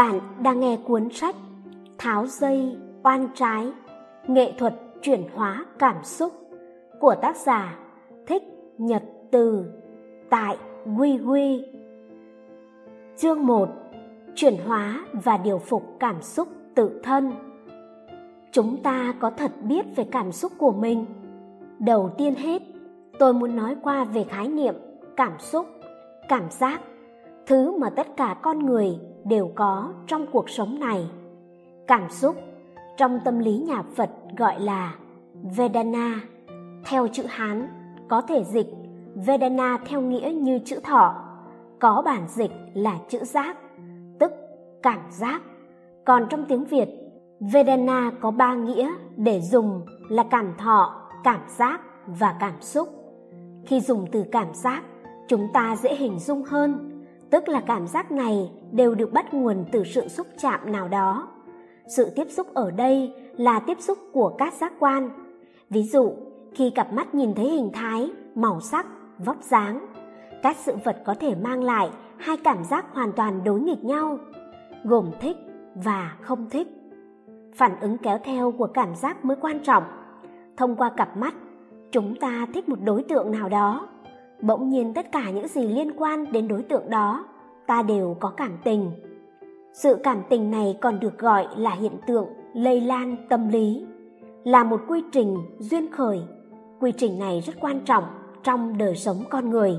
Bạn đang nghe cuốn sách Tháo dây oan trái Nghệ thuật chuyển hóa cảm xúc của tác giả Thích Nhật Từ tại Quy Quy. Chương 1 Chuyển hóa và điều phục cảm xúc tự thân Chúng ta có thật biết về cảm xúc của mình? Đầu tiên hết, tôi muốn nói qua về khái niệm cảm xúc, cảm giác, thứ mà tất cả con người đều có trong cuộc sống này. Cảm xúc trong tâm lý nhà Phật gọi là Vedana. Theo chữ Hán có thể dịch Vedana theo nghĩa như chữ thọ, có bản dịch là chữ giác, tức cảm giác. Còn trong tiếng Việt, Vedana có ba nghĩa để dùng là cảm thọ, cảm giác và cảm xúc. Khi dùng từ cảm giác, chúng ta dễ hình dung hơn, tức là cảm giác này đều được bắt nguồn từ sự xúc chạm nào đó. Sự tiếp xúc ở đây là tiếp xúc của các giác quan. Ví dụ, khi cặp mắt nhìn thấy hình thái, màu sắc, vóc dáng, các sự vật có thể mang lại hai cảm giác hoàn toàn đối nghịch nhau, gồm thích và không thích. Phản ứng kéo theo của cảm giác mới quan trọng. Thông qua cặp mắt, chúng ta thích một đối tượng nào đó. Bỗng nhiên tất cả những gì liên quan đến đối tượng đó, ta đều có cảm tình. Sự cảm tình này còn được gọi là hiện tượng lây lan tâm lý, là một quy trình duyên khởi. Quy trình này rất quan trọng trong đời sống con người.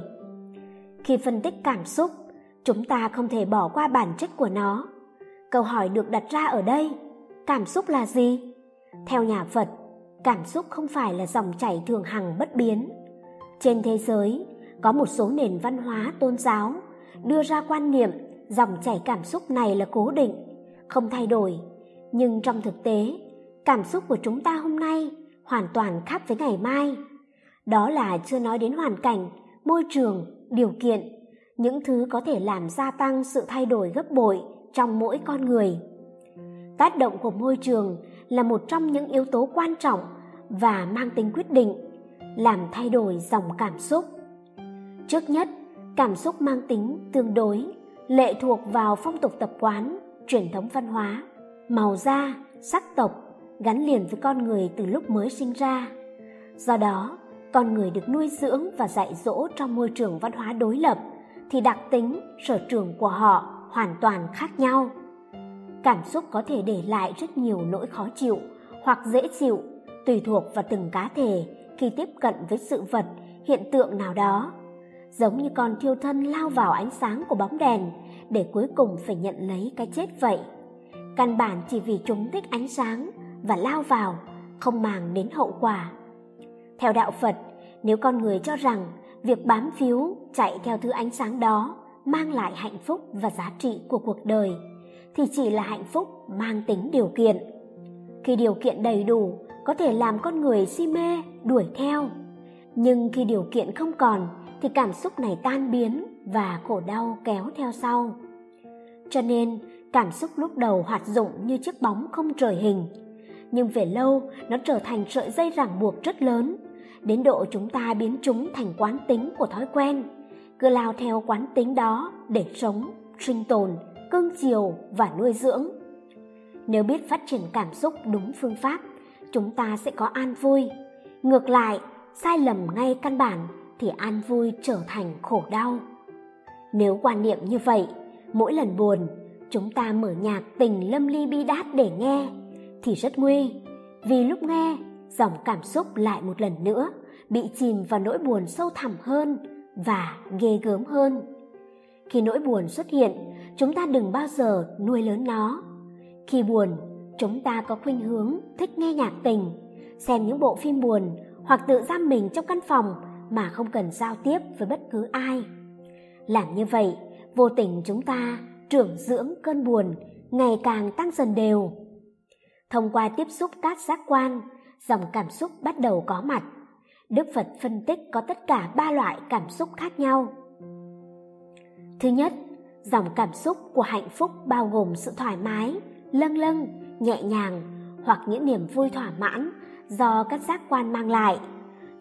Khi phân tích cảm xúc, chúng ta không thể bỏ qua bản chất của nó. Câu hỏi được đặt ra ở đây, cảm xúc là gì? Theo nhà Phật, cảm xúc không phải là dòng chảy thường hằng bất biến. Trên thế giới, có một số nền văn hóa tôn giáo đưa ra quan niệm dòng chảy cảm xúc này là cố định, không thay đổi. Nhưng trong thực tế, cảm xúc của chúng ta hôm nay hoàn toàn khác với ngày mai. Đó là chưa nói đến hoàn cảnh, môi trường, điều kiện, những thứ có thể làm gia tăng sự thay đổi gấp bội trong mỗi con người. Tác động của môi trường là một trong những yếu tố quan trọng và mang tính quyết định, làm thay đổi dòng cảm xúc. Trước nhất, cảm xúc mang tính tương đối, lệ thuộc vào phong tục tập quán, truyền thống văn hóa. Màu da, sắc tộc gắn liền với con người từ lúc mới sinh ra. Do đó, con người được nuôi dưỡng và dạy dỗ trong môi trường văn hóa đối lập thì đặc tính sở trường của họ hoàn toàn khác nhau. Cảm xúc có thể để lại rất nhiều nỗi khó chịu hoặc dễ chịu, tùy thuộc vào từng cá thể khi tiếp cận với sự vật, hiện tượng nào đó giống như con thiêu thân lao vào ánh sáng của bóng đèn, để cuối cùng phải nhận lấy cái chết vậy. Căn bản chỉ vì chúng thích ánh sáng và lao vào, không màng đến hậu quả. Theo đạo phật, nếu con người cho rằng việc bám phiếu chạy theo thứ ánh sáng đó mang lại hạnh phúc và giá trị của cuộc đời, thì chỉ là hạnh phúc mang tính điều kiện. Khi điều kiện đầy đủ, có thể làm con người si mê, đuổi theo. Nhưng khi điều kiện không còn thì cảm xúc này tan biến và khổ đau kéo theo sau. Cho nên, cảm xúc lúc đầu hoạt dụng như chiếc bóng không trời hình, nhưng về lâu nó trở thành sợi dây ràng buộc rất lớn, đến độ chúng ta biến chúng thành quán tính của thói quen, cứ lao theo quán tính đó để sống, sinh tồn, cưng chiều và nuôi dưỡng. Nếu biết phát triển cảm xúc đúng phương pháp, chúng ta sẽ có an vui. Ngược lại, sai lầm ngay căn bản thì an vui trở thành khổ đau. Nếu quan niệm như vậy, mỗi lần buồn, chúng ta mở nhạc tình lâm ly bi đát để nghe, thì rất nguy, vì lúc nghe, dòng cảm xúc lại một lần nữa, bị chìm vào nỗi buồn sâu thẳm hơn và ghê gớm hơn. Khi nỗi buồn xuất hiện, chúng ta đừng bao giờ nuôi lớn nó. Khi buồn, chúng ta có khuynh hướng thích nghe nhạc tình, xem những bộ phim buồn hoặc tự giam mình trong căn phòng mà không cần giao tiếp với bất cứ ai làm như vậy vô tình chúng ta trưởng dưỡng cơn buồn ngày càng tăng dần đều. Thông qua tiếp xúc các giác quan, dòng cảm xúc bắt đầu có mặt. Đức Phật phân tích có tất cả ba loại cảm xúc khác nhau. Thứ nhất, dòng cảm xúc của hạnh phúc bao gồm sự thoải mái, lâng lâng, nhẹ nhàng hoặc những niềm vui thỏa mãn do các giác quan mang lại.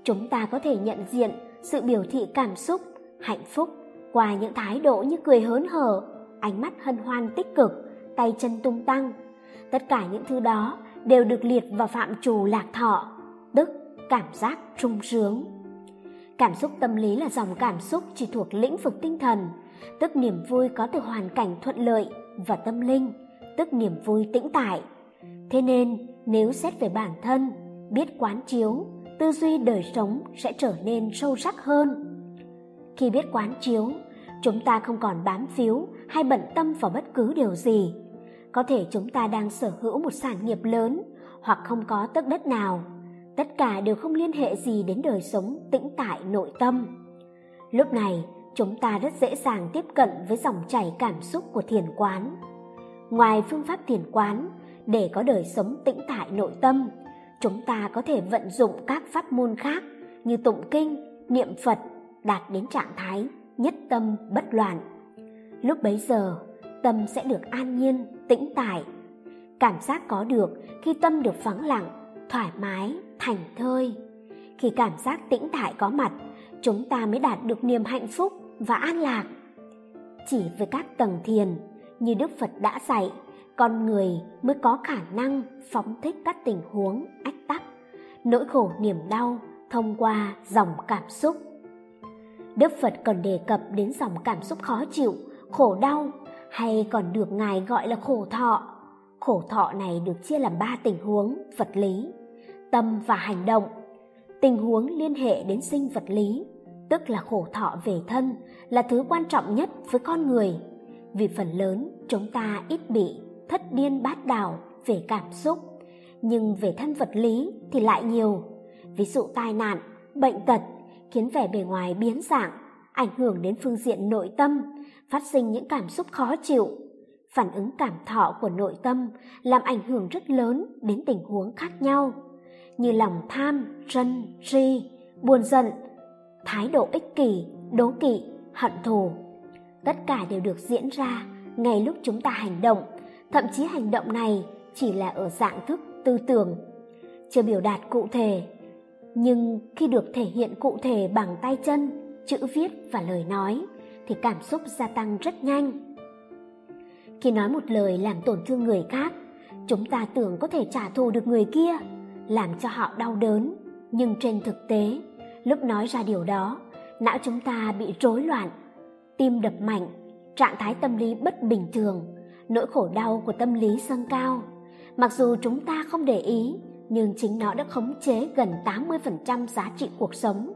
Chúng ta có thể nhận diện sự biểu thị cảm xúc, hạnh phúc qua những thái độ như cười hớn hở, ánh mắt hân hoan tích cực, tay chân tung tăng. Tất cả những thứ đó đều được liệt vào phạm trù lạc thọ, tức cảm giác trung sướng. Cảm xúc tâm lý là dòng cảm xúc chỉ thuộc lĩnh vực tinh thần, tức niềm vui có từ hoàn cảnh thuận lợi và tâm linh, tức niềm vui tĩnh tại. Thế nên, nếu xét về bản thân, biết quán chiếu, tư duy đời sống sẽ trở nên sâu sắc hơn. Khi biết quán chiếu, chúng ta không còn bám phiếu hay bận tâm vào bất cứ điều gì. Có thể chúng ta đang sở hữu một sản nghiệp lớn hoặc không có tấc đất nào. Tất cả đều không liên hệ gì đến đời sống tĩnh tại nội tâm. Lúc này, chúng ta rất dễ dàng tiếp cận với dòng chảy cảm xúc của thiền quán. Ngoài phương pháp thiền quán, để có đời sống tĩnh tại nội tâm, chúng ta có thể vận dụng các pháp môn khác như tụng kinh, niệm Phật đạt đến trạng thái nhất tâm bất loạn. Lúc bấy giờ, tâm sẽ được an nhiên, tĩnh tại. Cảm giác có được khi tâm được vắng lặng, thoải mái, thành thơi. Khi cảm giác tĩnh tại có mặt, chúng ta mới đạt được niềm hạnh phúc và an lạc. Chỉ với các tầng thiền, như Đức Phật đã dạy, con người mới có khả năng phóng thích các tình huống ách tắc, nỗi khổ niềm đau thông qua dòng cảm xúc. Đức Phật còn đề cập đến dòng cảm xúc khó chịu, khổ đau hay còn được Ngài gọi là khổ thọ. Khổ thọ này được chia làm ba tình huống vật lý, tâm và hành động. Tình huống liên hệ đến sinh vật lý, tức là khổ thọ về thân, là thứ quan trọng nhất với con người. Vì phần lớn chúng ta ít bị thất điên bát đảo về cảm xúc, nhưng về thân vật lý thì lại nhiều. Ví dụ tai nạn, bệnh tật khiến vẻ bề ngoài biến dạng, ảnh hưởng đến phương diện nội tâm, phát sinh những cảm xúc khó chịu. Phản ứng cảm thọ của nội tâm làm ảnh hưởng rất lớn đến tình huống khác nhau, như lòng tham, sân, si, buồn giận, thái độ ích kỷ, đố kỵ, hận thù. Tất cả đều được diễn ra ngay lúc chúng ta hành động, thậm chí hành động này chỉ là ở dạng thức tư tưởng, chưa biểu đạt cụ thể. Nhưng khi được thể hiện cụ thể bằng tay chân chữ viết và lời nói thì cảm xúc gia tăng rất nhanh. Khi nói một lời làm tổn thương người khác chúng ta tưởng có thể trả thù được người kia làm cho họ đau đớn. Nhưng trên thực tế lúc nói ra điều đó não chúng ta bị rối loạn tim đập mạnh trạng thái tâm lý bất bình thường nỗi khổ đau của tâm lý dâng cao mặc dù chúng ta không để ý nhưng chính nó đã khống chế gần 80% giá trị cuộc sống.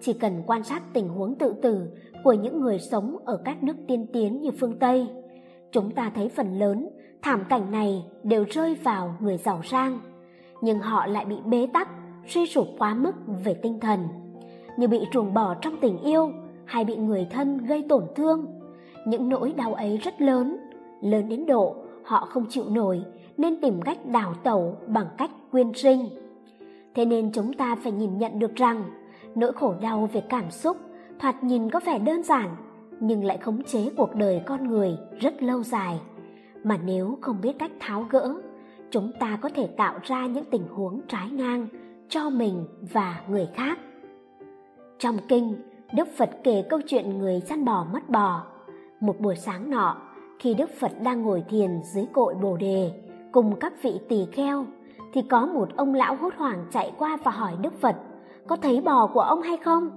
Chỉ cần quan sát tình huống tự tử của những người sống ở các nước tiên tiến như phương Tây, chúng ta thấy phần lớn thảm cảnh này đều rơi vào người giàu sang, nhưng họ lại bị bế tắc, suy sụp quá mức về tinh thần, như bị ruồng bỏ trong tình yêu hay bị người thân gây tổn thương. Những nỗi đau ấy rất lớn, lớn đến độ họ không chịu nổi nên tìm cách đào tẩu bằng cách quyên sinh. Thế nên chúng ta phải nhìn nhận được rằng nỗi khổ đau về cảm xúc thoạt nhìn có vẻ đơn giản nhưng lại khống chế cuộc đời con người rất lâu dài. Mà nếu không biết cách tháo gỡ, chúng ta có thể tạo ra những tình huống trái ngang cho mình và người khác. Trong kinh, Đức Phật kể câu chuyện người săn bò mất bò. Một buổi sáng nọ, khi Đức Phật đang ngồi thiền dưới cội Bồ đề cùng các vị tỳ kheo thì có một ông lão hốt hoảng chạy qua và hỏi Đức Phật có thấy bò của ông hay không?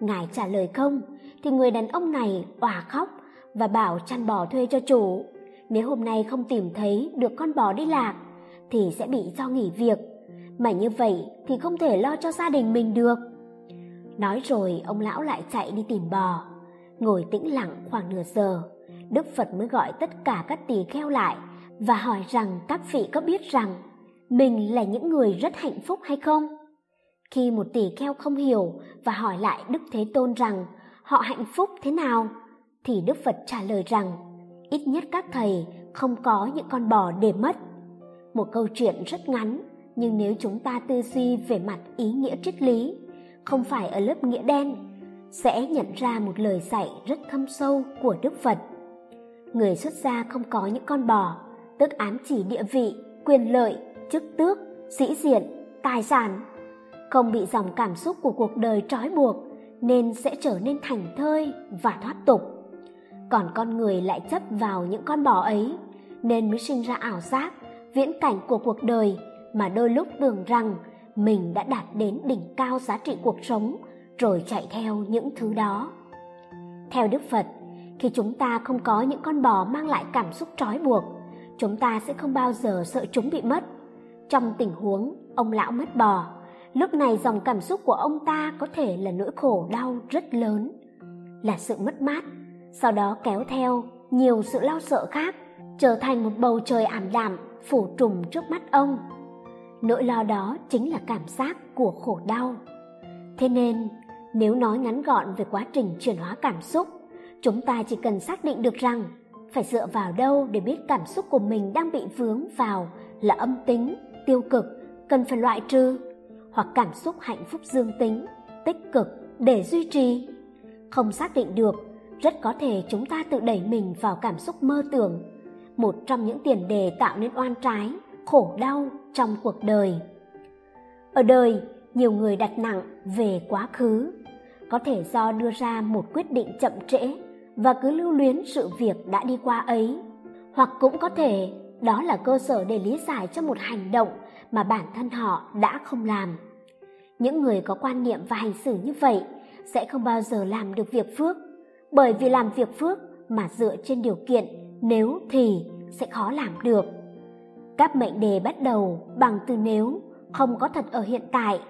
Ngài trả lời không, thì người đàn ông này òa khóc và bảo chăn bò thuê cho chủ. Nếu hôm nay không tìm thấy được con bò đi lạc, thì sẽ bị cho nghỉ việc. Mà như vậy thì không thể lo cho gia đình mình được. Nói rồi ông lão lại chạy đi tìm bò. Ngồi tĩnh lặng khoảng nửa giờ, Đức Phật mới gọi tất cả các tỳ kheo lại và hỏi rằng các vị có biết rằng mình là những người rất hạnh phúc hay không? Khi một tỷ kheo không hiểu và hỏi lại Đức Thế Tôn rằng họ hạnh phúc thế nào, thì Đức Phật trả lời rằng ít nhất các thầy không có những con bò để mất. Một câu chuyện rất ngắn nhưng nếu chúng ta tư duy về mặt ý nghĩa triết lý không phải ở lớp nghĩa đen sẽ nhận ra một lời dạy rất thâm sâu của đức phật người xuất gia không có những con bò, tức ám chỉ địa vị, quyền lợi, chức tước, sĩ diện, tài sản. Không bị dòng cảm xúc của cuộc đời trói buộc, nên sẽ trở nên thành thơi và thoát tục. Còn con người lại chấp vào những con bò ấy, nên mới sinh ra ảo giác, viễn cảnh của cuộc đời, mà đôi lúc tưởng rằng mình đã đạt đến đỉnh cao giá trị cuộc sống, rồi chạy theo những thứ đó. Theo đức phật khi chúng ta không có những con bò mang lại cảm xúc trói buộc. Chúng ta sẽ không bao giờ sợ chúng bị mất. Trong tình huống ông lão mất bò, lúc này dòng cảm xúc của ông ta có thể là nỗi khổ đau rất lớn, là sự mất mát, sau đó kéo theo nhiều sự lo sợ khác, trở thành một bầu trời ảm đạm phủ trùm trước mắt ông. Nỗi lo đó chính là cảm giác của khổ đau. Thế nên, nếu nói ngắn gọn về quá trình chuyển hóa cảm xúc chúng ta chỉ cần xác định được rằng, phải dựa vào đâu để biết cảm xúc của mình đang bị vướng vào là âm tính, tiêu cực, cần phải loại trừ, hoặc cảm xúc hạnh phúc dương tính, tích cực để duy trì. Không xác định được, rất có thể chúng ta tự đẩy mình vào cảm xúc mơ tưởng, một trong những tiền đề tạo nên oan trái, khổ đau trong cuộc đời. Ở đời, nhiều người đặt nặng về quá khứ, có thể do đưa ra một quyết định chậm trễ và cứ lưu luyến sự việc đã đi qua ấy. Hoặc cũng có thể đó là cơ sở để lý giải cho một hành động mà bản thân họ đã không làm. Những người có quan niệm và hành xử như vậy sẽ không bao giờ làm được việc phước, bởi vì làm việc phước mà dựa trên điều kiện nếu thì sẽ khó làm được. Các mệnh đề bắt đầu bằng từ nếu không có thật ở hiện tại,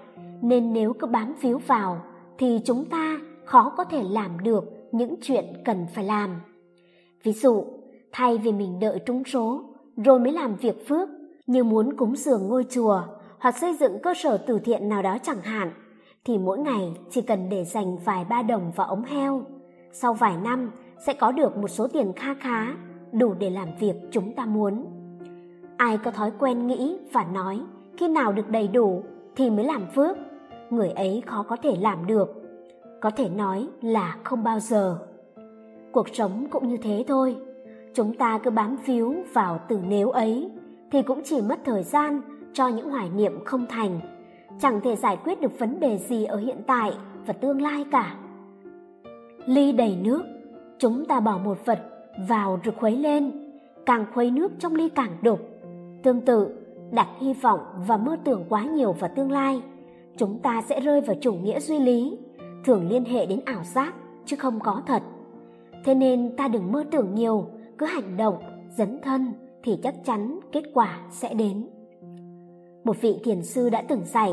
nên nếu cứ bám víu vào thì chúng ta khó có thể làm được những chuyện cần phải làm. Ví dụ, thay vì mình đợi trúng số, rồi mới làm việc phước, như muốn cúng dường ngôi chùa hoặc xây dựng cơ sở từ thiện nào đó chẳng hạn, thì mỗi ngày chỉ cần để dành vài ba đồng vào ống heo. Sau vài năm, sẽ có được một số tiền kha khá, đủ để làm việc chúng ta muốn. Ai có thói quen nghĩ và nói, khi nào được đầy đủ thì mới làm phước, người ấy khó có thể làm được có thể nói là không bao giờ. Cuộc sống cũng như thế thôi. Chúng ta cứ bám víu vào từ nếu ấy, thì cũng chỉ mất thời gian cho những hoài niệm không thành. Chẳng thể giải quyết được vấn đề gì ở hiện tại và tương lai cả. Ly đầy nước, chúng ta bỏ một vật vào rồi khuấy lên, càng khuấy nước trong ly càng đục. Tương tự, đặt hy vọng và mơ tưởng quá nhiều vào tương lai, chúng ta sẽ rơi vào chủ nghĩa duy lý thường liên hệ đến ảo giác, chứ không có thật. Thế nên ta đừng mơ tưởng nhiều, cứ hành động, dấn thân thì chắc chắn kết quả sẽ đến. Một vị thiền sư đã từng dạy,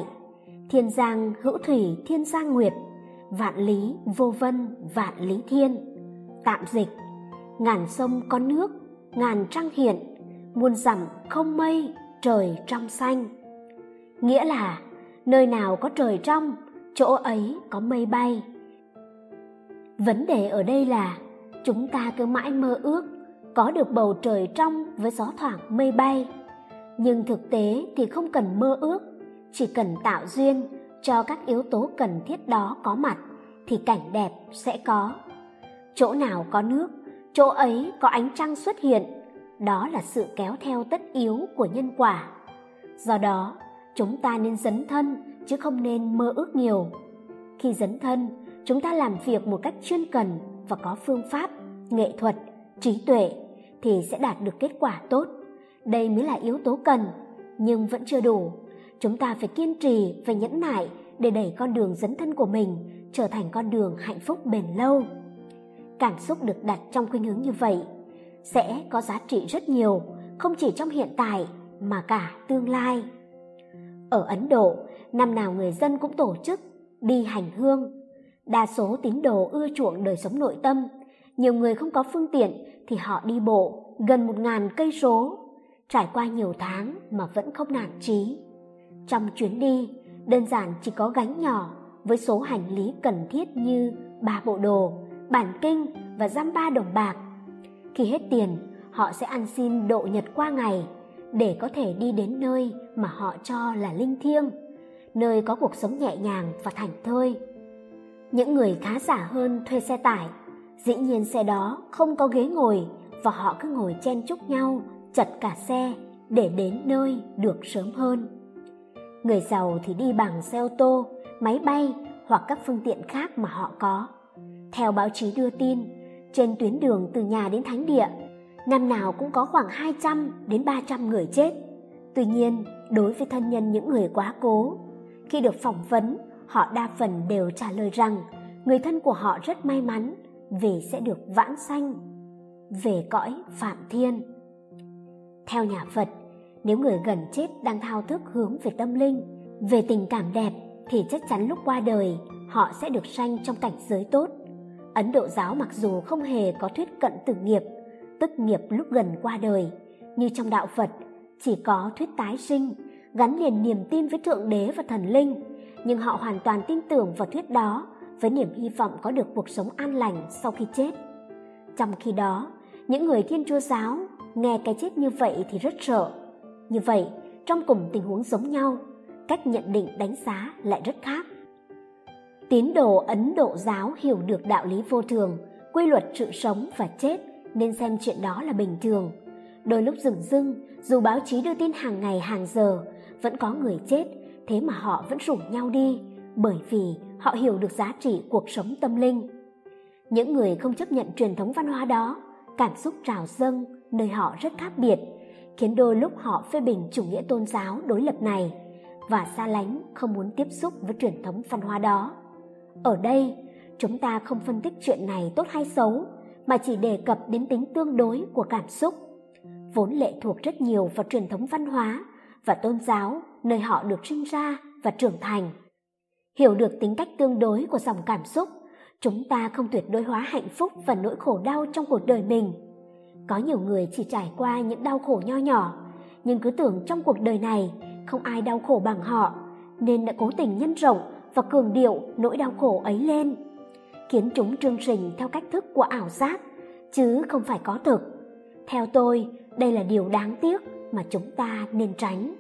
thiên giang hữu thủy, thiên giang nguyệt, vạn lý vô vân, vạn lý thiên. Tạm dịch, ngàn sông có nước, ngàn trăng hiện, muôn dặm không mây, trời trong xanh. Nghĩa là, nơi nào có trời trong chỗ ấy có mây bay. Vấn đề ở đây là chúng ta cứ mãi mơ ước có được bầu trời trong với gió thoảng mây bay. Nhưng thực tế thì không cần mơ ước, chỉ cần tạo duyên cho các yếu tố cần thiết đó có mặt thì cảnh đẹp sẽ có. Chỗ nào có nước, chỗ ấy có ánh trăng xuất hiện, đó là sự kéo theo tất yếu của nhân quả. Do đó, chúng ta nên dấn thân chứ không nên mơ ước nhiều. Khi dấn thân, chúng ta làm việc một cách chuyên cần và có phương pháp, nghệ thuật, trí tuệ thì sẽ đạt được kết quả tốt. Đây mới là yếu tố cần, nhưng vẫn chưa đủ. Chúng ta phải kiên trì và nhẫn nại để đẩy con đường dấn thân của mình trở thành con đường hạnh phúc bền lâu. Cảm xúc được đặt trong khuynh hướng như vậy sẽ có giá trị rất nhiều, không chỉ trong hiện tại mà cả tương lai. Ở ấn độ năm nào người dân cũng tổ chức, đi hành hương. Đa số tín đồ ưa chuộng đời sống nội tâm. Nhiều người không có phương tiện thì họ đi bộ gần một ngàn cây số. Trải qua nhiều tháng mà vẫn không nản chí. trong chuyến đi, đơn giản chỉ có gánh nhỏ với số hành lý cần thiết như ba bộ đồ bản kinh và giam ba đồng bạc. Khi hết tiền, họ sẽ ăn xin độ nhật qua ngày để có thể đi đến nơi mà họ cho là linh thiêng nơi có cuộc sống nhẹ nhàng và thành thơi. Những người khá giả hơn thuê xe tải dĩ nhiên xe đó không có ghế ngồi và họ cứ ngồi chen chúc nhau chật cả xe để đến nơi được sớm hơn. Người giàu thì đi bằng xe ô tô máy bay hoặc các phương tiện khác mà họ có. Theo báo chí đưa tin trên tuyến đường từ nhà đến thánh địa năm nào cũng có khoảng 200 đến 300 người chết. Tuy nhiên, đối với thân nhân những người quá cố, khi được phỏng vấn, họ đa phần đều trả lời rằng người thân của họ rất may mắn vì sẽ được vãng sanh về cõi phạm thiên. Theo nhà Phật, nếu người gần chết đang thao thức hướng về tâm linh, về tình cảm đẹp thì chắc chắn lúc qua đời họ sẽ được sanh trong cảnh giới tốt. Ấn Độ giáo mặc dù không hề có thuyết cận tử nghiệp tức nghiệp lúc gần qua đời, như trong đạo Phật chỉ có thuyết tái sinh, gắn liền niềm tin với Thượng Đế và Thần Linh, nhưng họ hoàn toàn tin tưởng vào thuyết đó với niềm hy vọng có được cuộc sống an lành sau khi chết. Trong khi đó, những người Thiên Chúa giáo nghe cái chết như vậy thì rất sợ. Như vậy, trong cùng tình huống giống nhau, cách nhận định đánh giá lại rất khác. Tín đồ Ấn Độ giáo hiểu được đạo lý vô thường, quy luật sự sống và chết nên xem chuyện đó là bình thường. Đôi lúc rừng dưng, dù báo chí đưa tin hàng ngày hàng giờ, vẫn có người chết, thế mà họ vẫn rủ nhau đi, bởi vì họ hiểu được giá trị cuộc sống tâm linh. Những người không chấp nhận truyền thống văn hóa đó, cảm xúc trào dâng nơi họ rất khác biệt, khiến đôi lúc họ phê bình chủ nghĩa tôn giáo đối lập này và xa lánh không muốn tiếp xúc với truyền thống văn hóa đó. Ở đây, chúng ta không phân tích chuyện này tốt hay xấu, mà chỉ đề cập đến tính tương đối của cảm xúc vốn lệ thuộc rất nhiều vào truyền thống văn hóa và tôn giáo, nơi họ được sinh ra và trưởng thành. Hiểu được tính cách tương đối của dòng cảm xúc, chúng ta không tuyệt đối hóa hạnh phúc và nỗi khổ đau trong cuộc đời mình. Có nhiều người chỉ trải qua những đau khổ nho nhỏ, nhưng cứ tưởng trong cuộc đời này không ai đau khổ bằng họ, nên đã cố tình nhân rộng và cường điệu nỗi đau khổ ấy lên. Khiến chúng trương trình theo cách thức của ảo giác, chứ không phải có thực. Theo tôi, đây là điều đáng tiếc mà chúng ta nên tránh.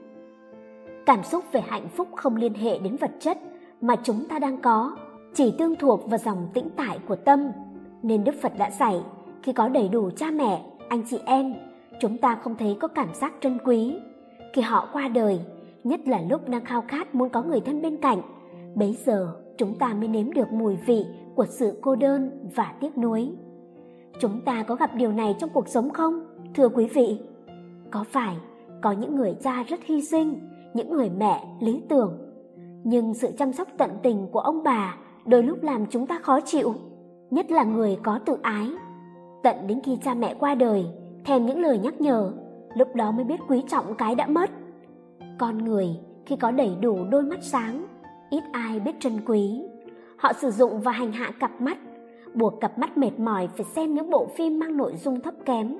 Cảm xúc về hạnh phúc không liên hệ đến vật chất mà chúng ta đang có, chỉ tương thuộc vào dòng tĩnh tại của tâm. Nên đức phật đã dạy, khi có đầy đủ cha mẹ, anh chị em, chúng ta không thấy có cảm giác trân quý. Khi họ qua đời, nhất là lúc đang khao khát muốn có người thân bên cạnh, bấy giờ chúng ta mới nếm được mùi vị của sự cô đơn và tiếc nuối. Chúng ta có gặp điều này trong cuộc sống không, thưa quý vị? Có phải có những người cha rất hy sinh, những người mẹ lý tưởng, nhưng sự chăm sóc tận tình của ông bà đôi lúc làm chúng ta khó chịu, nhất là người có tự ái. Tận đến khi cha mẹ qua đời, thèm những lời nhắc nhở, lúc đó mới biết quý trọng cái đã mất. Con người khi có đầy đủ đôi mắt sáng, ít ai biết trân quý. Họ sử dụng và hành hạ cặp mắt, buộc cặp mắt mệt mỏi phải xem những bộ phim mang nội dung thấp kém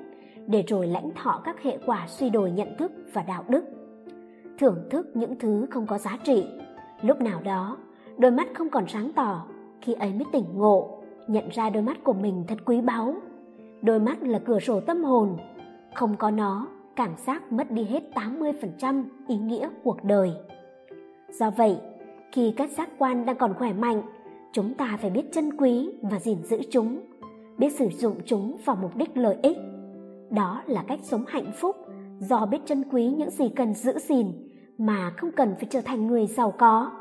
để rồi lãnh thọ các hệ quả suy đồi nhận thức và đạo đức. Thưởng thức những thứ không có giá trị, lúc nào đó, đôi mắt không còn sáng tỏ, khi ấy mới tỉnh ngộ, nhận ra đôi mắt của mình thật quý báu. Đôi mắt là cửa sổ tâm hồn, không có nó, cảm giác mất đi hết 80% ý nghĩa cuộc đời. Do vậy, khi các giác quan đang còn khỏe mạnh, chúng ta phải biết trân quý và gìn giữ chúng, biết sử dụng chúng vào mục đích lợi ích đó là cách sống hạnh phúc. Do biết trân quý những gì cần giữ gìn mà không cần phải trở thành người giàu có.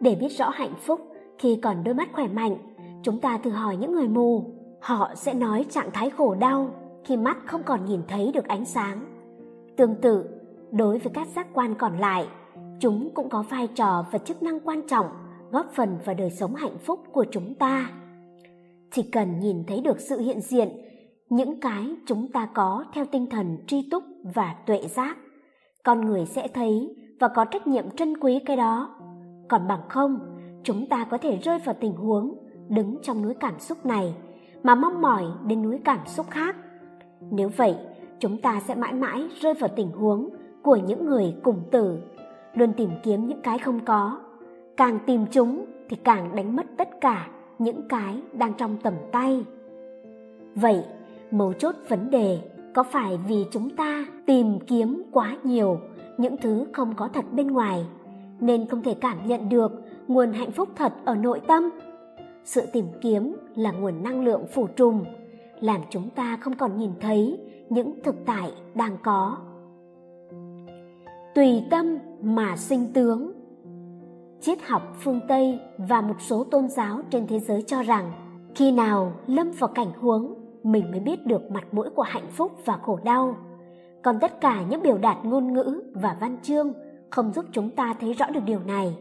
Để biết rõ hạnh phúc khi còn đôi mắt khỏe mạnh, chúng ta thử hỏi những người mù. Họ sẽ nói trạng thái khổ đau khi mắt không còn nhìn thấy được ánh sáng. Tương tự, đối với các giác quan còn lại, chúng cũng có vai trò và chức năng quan trọng góp phần vào đời sống hạnh phúc của chúng ta. Chỉ cần nhìn thấy được sự hiện diện những cái chúng ta có theo tinh thần tri túc và tuệ giác. Con người sẽ thấy và có trách nhiệm trân quý cái đó. Còn bằng không, chúng ta có thể rơi vào tình huống đứng trong núi cảm xúc này mà mong mỏi đến núi cảm xúc khác. Nếu vậy, chúng ta sẽ mãi mãi rơi vào tình huống của những người cùng tử, luôn tìm kiếm những cái không có. Càng tìm chúng thì càng đánh mất tất cả những cái đang trong tầm tay. Vậy mấu chốt vấn đề, có phải vì chúng ta tìm kiếm quá nhiều những thứ không có thật bên ngoài nên không thể cảm nhận được nguồn hạnh phúc thật ở nội tâm? Sự tìm kiếm là nguồn năng lượng phủ trùm, làm chúng ta không còn nhìn thấy những thực tại đang có. Tùy tâm mà sinh tướng. Triết học phương tây và một số tôn giáo trên thế giới cho rằng khi nào lâm vào cảnh huống mình mới biết được mặt mũi của hạnh phúc và khổ đau. Còn tất cả những biểu đạt ngôn ngữ và văn chương không giúp chúng ta thấy rõ được điều này.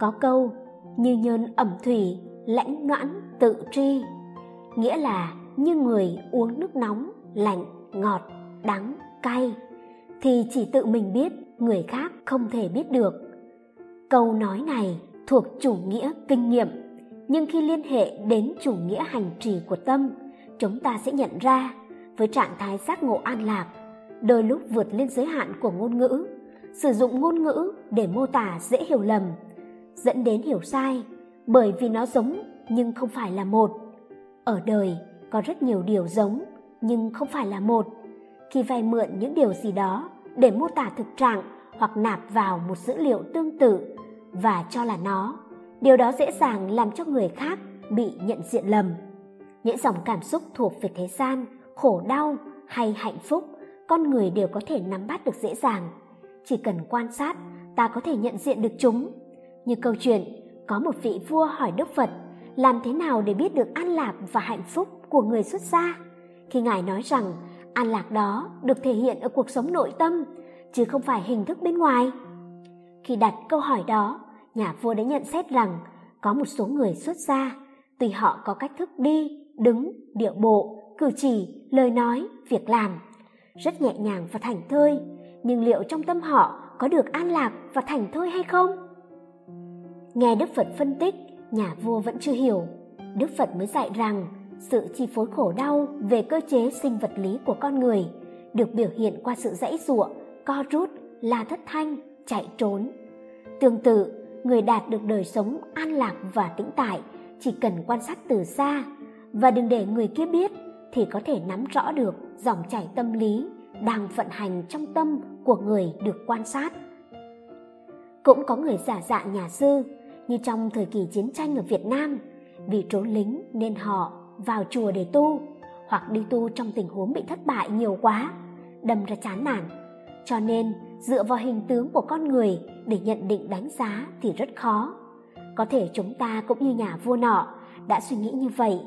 Có câu, như nhơn ẩm thủy, lãnh noãn tự tri. Nghĩa là như người uống nước nóng, lạnh, ngọt, đắng, cay, thì chỉ tự mình biết, người khác không thể biết được. Câu nói này thuộc chủ nghĩa kinh nghiệm, nhưng khi liên hệ đến chủ nghĩa hành trì của tâm chúng ta sẽ nhận ra với trạng thái giác ngộ an lạc, đôi lúc vượt lên giới hạn của ngôn ngữ, sử dụng ngôn ngữ để mô tả dễ hiểu lầm, dẫn đến hiểu sai bởi vì nó giống nhưng không phải là một. Ở đời có rất nhiều điều giống nhưng không phải là một, khi vay mượn những điều gì đó để mô tả thực trạng hoặc nạp vào một dữ liệu tương tự và cho là nó, điều đó dễ dàng làm cho người khác bị nhận diện lầm những dòng cảm xúc thuộc về thế gian, khổ đau hay hạnh phúc, con người đều có thể nắm bắt được dễ dàng. Chỉ cần quan sát, ta có thể nhận diện được chúng. Như câu chuyện, có một vị vua hỏi đức phật, làm thế nào để biết được an lạc và hạnh phúc của người xuất gia? Khi ngài nói rằng, an lạc đó được thể hiện ở cuộc sống nội tâm, chứ không phải hình thức bên ngoài. Khi đặt câu hỏi đó, nhà vua đã nhận xét rằng có một số người xuất gia tùy họ có cách thức đi đứng, điệu bộ, cử chỉ, lời nói, việc làm. Rất nhẹ nhàng và thành thơi, nhưng liệu trong tâm họ có được an lạc và thành thơi hay không? Nghe đức phật phân tích, nhà vua vẫn chưa hiểu. Đức phật mới dạy rằng, sự chi phối khổ đau về cơ chế sinh vật lý của con người được biểu hiện qua sự dãy giụa, co rút, la thất thanh, chạy trốn. Tương tự, người đạt được đời sống an lạc và tĩnh tại chỉ cần quan sát từ xa và đừng để người kia biết thì có thể nắm rõ được dòng chảy tâm lý đang vận hành trong tâm của người được quan sát. Cũng có người giả dạng nhà sư như trong thời kỳ chiến tranh ở Việt Nam, vì trốn lính nên họ vào chùa để tu hoặc đi tu trong tình huống bị thất bại nhiều quá, đâm ra chán nản. Cho nên, dựa vào hình tướng của con người để nhận định đánh giá thì rất khó. Có thể chúng ta cũng như nhà vua nọ đã suy nghĩ như vậy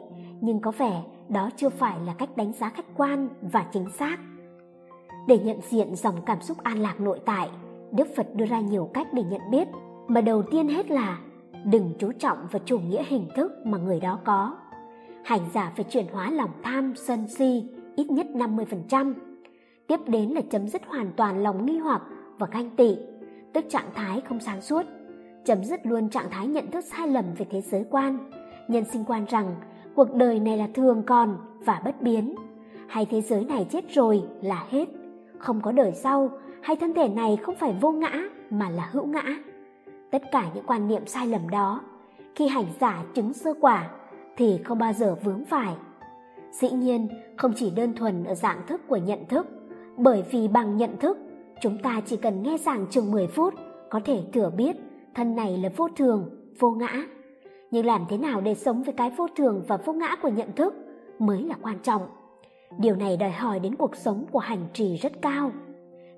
nhưng có vẻ đó chưa phải là cách đánh giá khách quan và chính xác để nhận diện dòng cảm xúc an lạc nội tại đức phật đưa ra nhiều cách để nhận biết mà đầu tiên hết là đừng chú trọng vào chủ nghĩa hình thức mà người đó có hành giả phải chuyển hóa lòng tham sân si ít nhất 50%. Tiếp đến là chấm dứt hoàn toàn lòng nghi hoặc và ganh tị, tức trạng thái không sáng suốt. Chấm dứt luôn trạng thái nhận thức sai lầm về thế giới quan, nhân sinh quan rằng cuộc đời này là thường còn và bất biến, hay thế giới này chết rồi là hết, không có đời sau, hay thân thể này không phải vô ngã mà là hữu ngã. Tất cả những quan niệm sai lầm đó, khi hành giả chứng sơ quả thì không bao giờ vướng phải. Dĩ nhiên, không chỉ đơn thuần ở dạng thức của nhận thức, bởi vì bằng nhận thức, chúng ta chỉ cần nghe giảng chừng 10 phút có thể thừa biết thân này là vô thường, vô ngã. Nhưng làm thế nào để sống với cái vô thường và vô ngã của nhận thức mới là quan trọng. Điều này đòi hỏi đến cuộc sống của hành trì rất cao.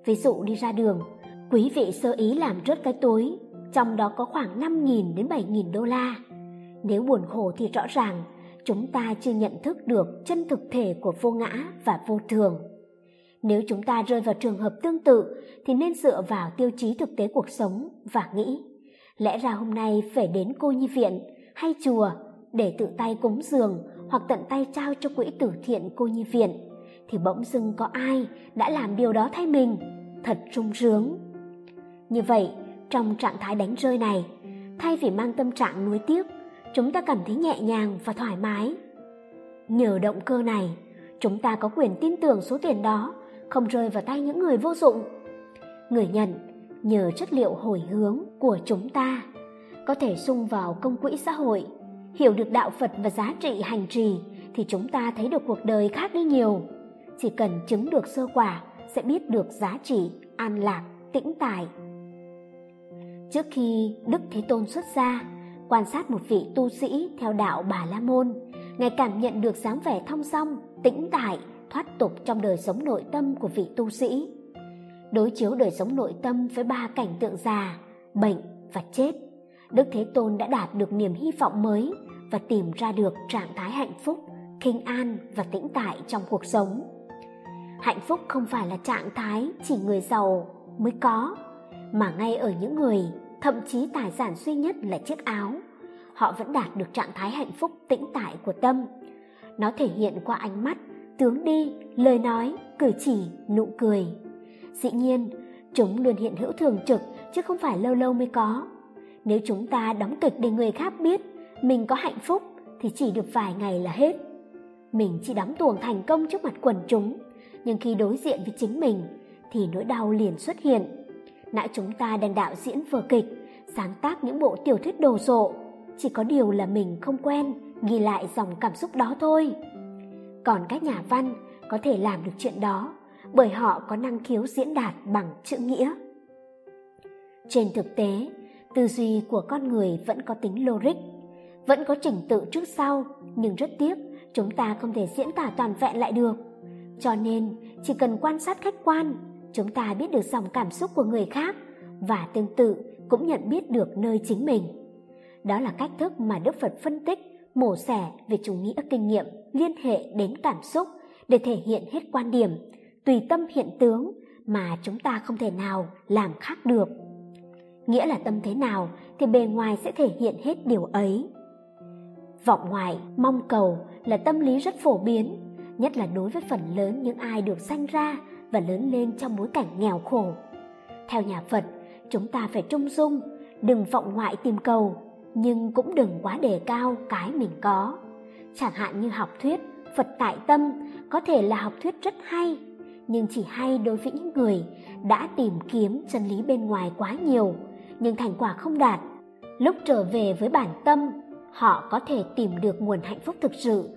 Ví dụ đi ra đường, quý vị sơ ý làm rớt cái túi, trong đó có khoảng 5.000 đến 7.000 đô la nếu buồn khổ thì rõ ràng chúng ta chưa nhận thức được chân thực thể của vô ngã và vô thường. Nếu chúng ta rơi vào trường hợp tương tự thì nên dựa vào tiêu chí thực tế cuộc sống và nghĩ lẽ ra hôm nay phải đến cô nhi viện hay chùa để tự tay cúng dường hoặc tận tay trao cho quỹ tử thiện cô nhi viện, thì bỗng dưng có ai đã làm điều đó thay mình. Thật sung sướng như vậy, trong trạng thái đánh rơi này, thay vì mang tâm trạng nuối tiếc, chúng ta cảm thấy nhẹ nhàng và thoải mái. Nhờ động cơ này, chúng ta có quyền tin tưởng số tiền đó không rơi vào tay những người vô dụng. Người nhận nhờ chất liệu hồi hướng của chúng ta có thể sung vào công quỹ xã hội. Hiểu được đạo phật và giá trị hành trì, thì chúng ta thấy được cuộc đời khác đi nhiều. Chỉ cần chứng được sơ quả, sẽ biết được giá trị, an lạc, tĩnh tại trước khi đức thế tôn xuất gia, quan sát một vị tu sĩ theo đạo bà la môn, ngài cảm nhận được dáng vẻ thong song tĩnh tại thoát tục trong đời sống nội tâm của vị tu sĩ. Đối chiếu đời sống nội tâm với ba cảnh tượng già, bệnh và chết đức thế tôn đã đạt được niềm hy vọng mới và tìm ra được trạng thái hạnh phúc, kinh an và tĩnh tại trong cuộc sống. Hạnh phúc không phải là trạng thái chỉ người giàu mới có, mà ngay ở những người, thậm chí tài sản duy nhất là chiếc áo, họ vẫn đạt được trạng thái hạnh phúc tĩnh tại của tâm. Nó thể hiện qua ánh mắt, tướng đi, lời nói, cử chỉ, nụ cười. Dĩ nhiên, chúng luôn hiện hữu thường trực chứ không phải lâu lâu mới có nếu chúng ta đóng kịch để người khác biết mình có hạnh phúc, thì chỉ được vài ngày là hết. Mình chỉ đóng tuồng thành công trước mặt quần chúng, nhưng khi đối diện với chính mình, thì nỗi đau liền xuất hiện. Não chúng ta đang đạo diễn vở kịch, sáng tác những bộ tiểu thuyết đồ sộ, chỉ có điều là mình không quen, ghi lại dòng cảm xúc đó thôi. Còn các nhà văn có thể làm được chuyện đó, bởi họ có năng khiếu diễn đạt bằng chữ nghĩa. Trên thực tế tư duy của con người vẫn có tính logic, vẫn có trình tự trước sau, nhưng rất tiếc, chúng ta không thể diễn tả toàn vẹn lại được. Cho nên, chỉ cần quan sát khách quan, chúng ta biết được dòng cảm xúc của người khác và tương tự cũng nhận biết được nơi chính mình. Đó là cách thức mà đức phật phân tích, mổ xẻ về chủ nghĩa kinh nghiệm, liên hệ đến cảm xúc để thể hiện hết quan điểm, tùy tâm hiện tướng mà chúng ta không thể nào làm khác được nghĩa là tâm thế nào thì bề ngoài sẽ thể hiện hết điều ấy. Vọng ngoại, mong cầu là tâm lý rất phổ biến, nhất là đối với phần lớn những ai được sanh ra và lớn lên trong bối cảnh nghèo khổ. Theo nhà phật, chúng ta phải trung dung, đừng vọng ngoại tìm cầu, nhưng cũng đừng quá đề cao cái mình có. Chẳng hạn như học thuyết phật tại tâm có thể là học thuyết rất hay, nhưng chỉ hay đối với những người đã tìm kiếm chân lý bên ngoài quá nhiều nhưng thành quả không đạt. Lúc trở về với bản tâm, họ có thể tìm được nguồn hạnh phúc thực sự.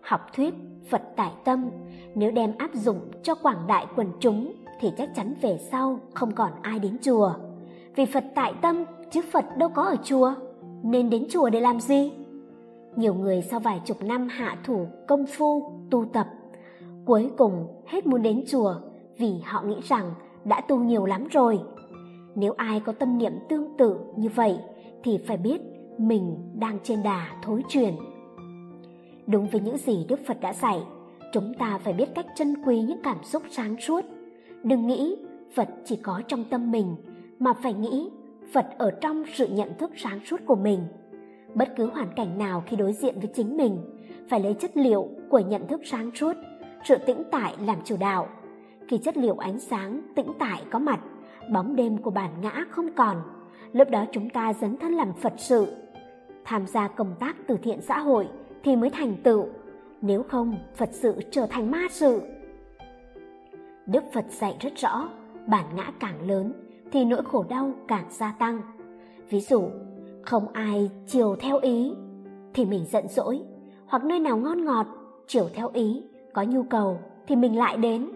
Học thuyết phật tại tâm, nếu đem áp dụng cho quảng đại quần chúng thì chắc chắn về sau không còn ai đến chùa. Vì phật tại tâm, chứ phật đâu có ở chùa, nên đến chùa để làm gì? Nhiều người sau vài chục năm hạ thủ công phu, tu tập, cuối cùng hết muốn đến chùa vì họ nghĩ rằng đã tu nhiều lắm rồi nếu ai có tâm niệm tương tự như vậy, thì phải biết mình đang trên đà thối truyền. đúng với những gì đức phật đã dạy, chúng ta phải biết cách trân quý những cảm xúc sáng suốt. Đừng nghĩ phật chỉ có trong tâm mình, mà phải nghĩ phật ở trong sự nhận thức sáng suốt của mình. Bất cứ hoàn cảnh nào khi đối diện với chính mình, phải lấy chất liệu của nhận thức sáng suốt, sự tĩnh tại làm chủ đạo. Khi chất liệu ánh sáng tĩnh tại có mặt bóng đêm của bản ngã không còn. Lúc đó chúng ta dấn thân làm phật sự. Tham gia công tác từ thiện xã hội thì mới thành tựu. Nếu không, phật sự trở thành ma sự. Đức phật dạy rất rõ, bản ngã càng lớn thì nỗi khổ đau càng gia tăng. Ví dụ, không ai chiều theo ý thì mình giận dỗi, hoặc nơi nào ngon ngọt, chiều theo ý, có nhu cầu thì mình lại đến.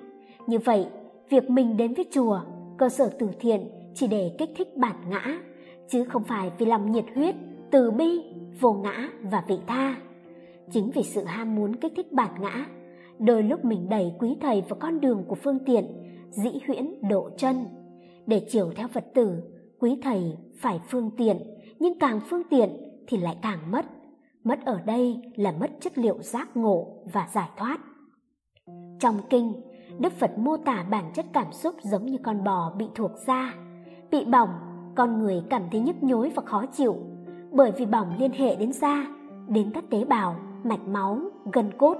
Như vậy, việc mình đến với chùa cơ sở từ thiện chỉ để kích thích bản ngã, chứ không phải vì lòng nhiệt huyết, từ bi, vô ngã và vị tha. Chính vì sự ham muốn kích thích bản ngã, đôi lúc mình đẩy quý thầy vào con đường của phương tiện, dĩ huyễn độ chân. Để chiều theo phật tử, quý thầy phải phương tiện, nhưng càng phương tiện thì lại càng mất. Mất ở đây là mất chất liệu giác ngộ và giải thoát. Trong kinh đức phật mô tả bản chất cảm xúc giống như con bò bị thuộc da. Bị bỏng, con người cảm thấy nhức nhối và khó chịu, bởi vì bỏng liên hệ đến da, đến các tế bào, mạch máu, gân cốt.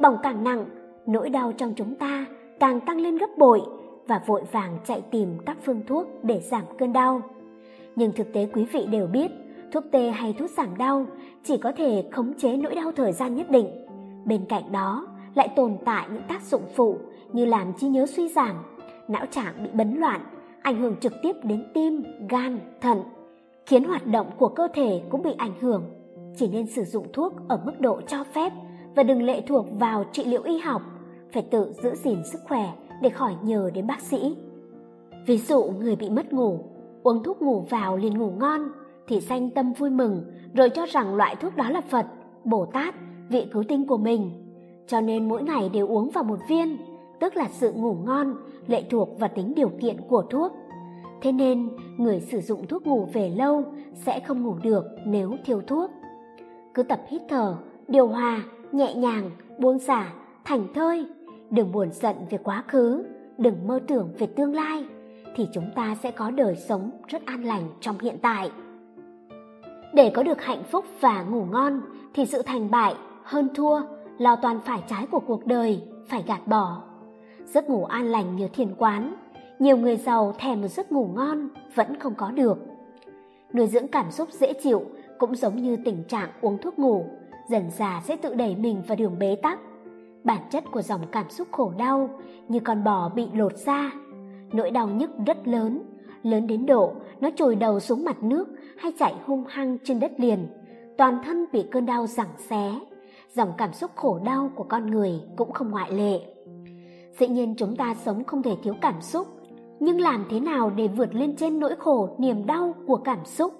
Bỏng càng nặng, nỗi đau trong chúng ta càng tăng lên gấp bội và vội vàng chạy tìm các phương thuốc để giảm cơn đau. Nhưng thực tế quý vị đều biết, thuốc tê hay thuốc giảm đau chỉ có thể khống chế nỗi đau thời gian nhất định. Bên cạnh đó, lại tồn tại những tác dụng phụ như làm trí nhớ suy giảm não trạng bị bấn loạn ảnh hưởng trực tiếp đến tim gan thận khiến hoạt động của cơ thể cũng bị ảnh hưởng chỉ nên sử dụng thuốc ở mức độ cho phép và đừng lệ thuộc vào trị liệu y học, phải tự giữ gìn sức khỏe để khỏi nhờ đến bác sĩ. Ví dụ người bị mất ngủ, uống thuốc ngủ vào liền ngủ ngon thì sanh tâm vui mừng rồi cho rằng loại thuốc đó là Phật, Bồ Tát, vị cứu tinh của mình. Cho nên mỗi ngày đều uống vào một viên, tức là sự ngủ ngon lệ thuộc vào tính điều kiện của thuốc. Thế nên, người sử dụng thuốc ngủ về lâu sẽ không ngủ được nếu thiếu thuốc. Cứ tập hít thở, điều hòa, nhẹ nhàng, buông xả, thành thơi, đừng buồn giận về quá khứ, đừng mơ tưởng về tương lai, thì chúng ta sẽ có đời sống rất an lành trong hiện tại. Để có được hạnh phúc và ngủ ngon thì sự thành bại, hơn thua, lo toàn phải trái của cuộc đời phải gạt bỏ. Giấc ngủ an lành như thiền quán, nhiều người giàu thèm một giấc ngủ ngon vẫn không có được. Nuôi dưỡng cảm xúc dễ chịu cũng giống như tình trạng uống thuốc ngủ, dần già sẽ tự đẩy mình vào đường bế tắc. Bản chất của dòng cảm xúc khổ đau như con bò bị lột da. Nỗi đau nhức rất lớn, lớn đến độ nó trồi đầu xuống mặt nước hay chạy hung hăng trên đất liền. Toàn thân bị cơn đau giằng xé. Dòng cảm xúc khổ đau của con người cũng không ngoại lệ. Dĩ nhiên chúng ta sống không thể thiếu cảm xúc, nhưng làm thế nào để vượt lên trên nỗi khổ niềm đau của cảm xúc?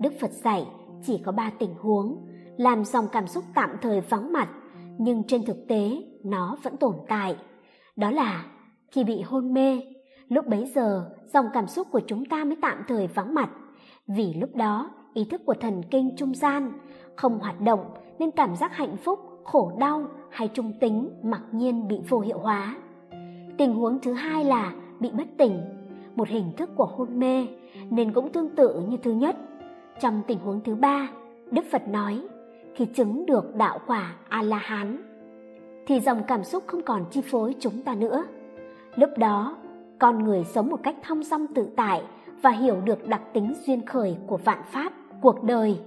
Đức phật dạy chỉ có ba tình huống làm dòng cảm xúc tạm thời vắng mặt nhưng trên thực tế nó vẫn tồn tại. Đó là khi bị hôn mê lúc bấy giờ dòng cảm xúc của chúng ta mới tạm thời vắng mặt. Vì lúc đó ý thức của thần kinh trung gian không hoạt động nên cảm giác hạnh phúc khổ đau hay trung tính mặc nhiên bị vô hiệu hóa tình huống thứ hai là bị bất tỉnh, một hình thức của hôn mê nên cũng tương tự như thứ nhất. Trong tình huống thứ ba, Đức Phật nói, khi chứng được đạo quả A-la-hán, thì dòng cảm xúc không còn chi phối chúng ta nữa. Lúc đó, con người sống một cách thong dong tự tại và hiểu được đặc tính duyên khởi của vạn pháp, cuộc đời.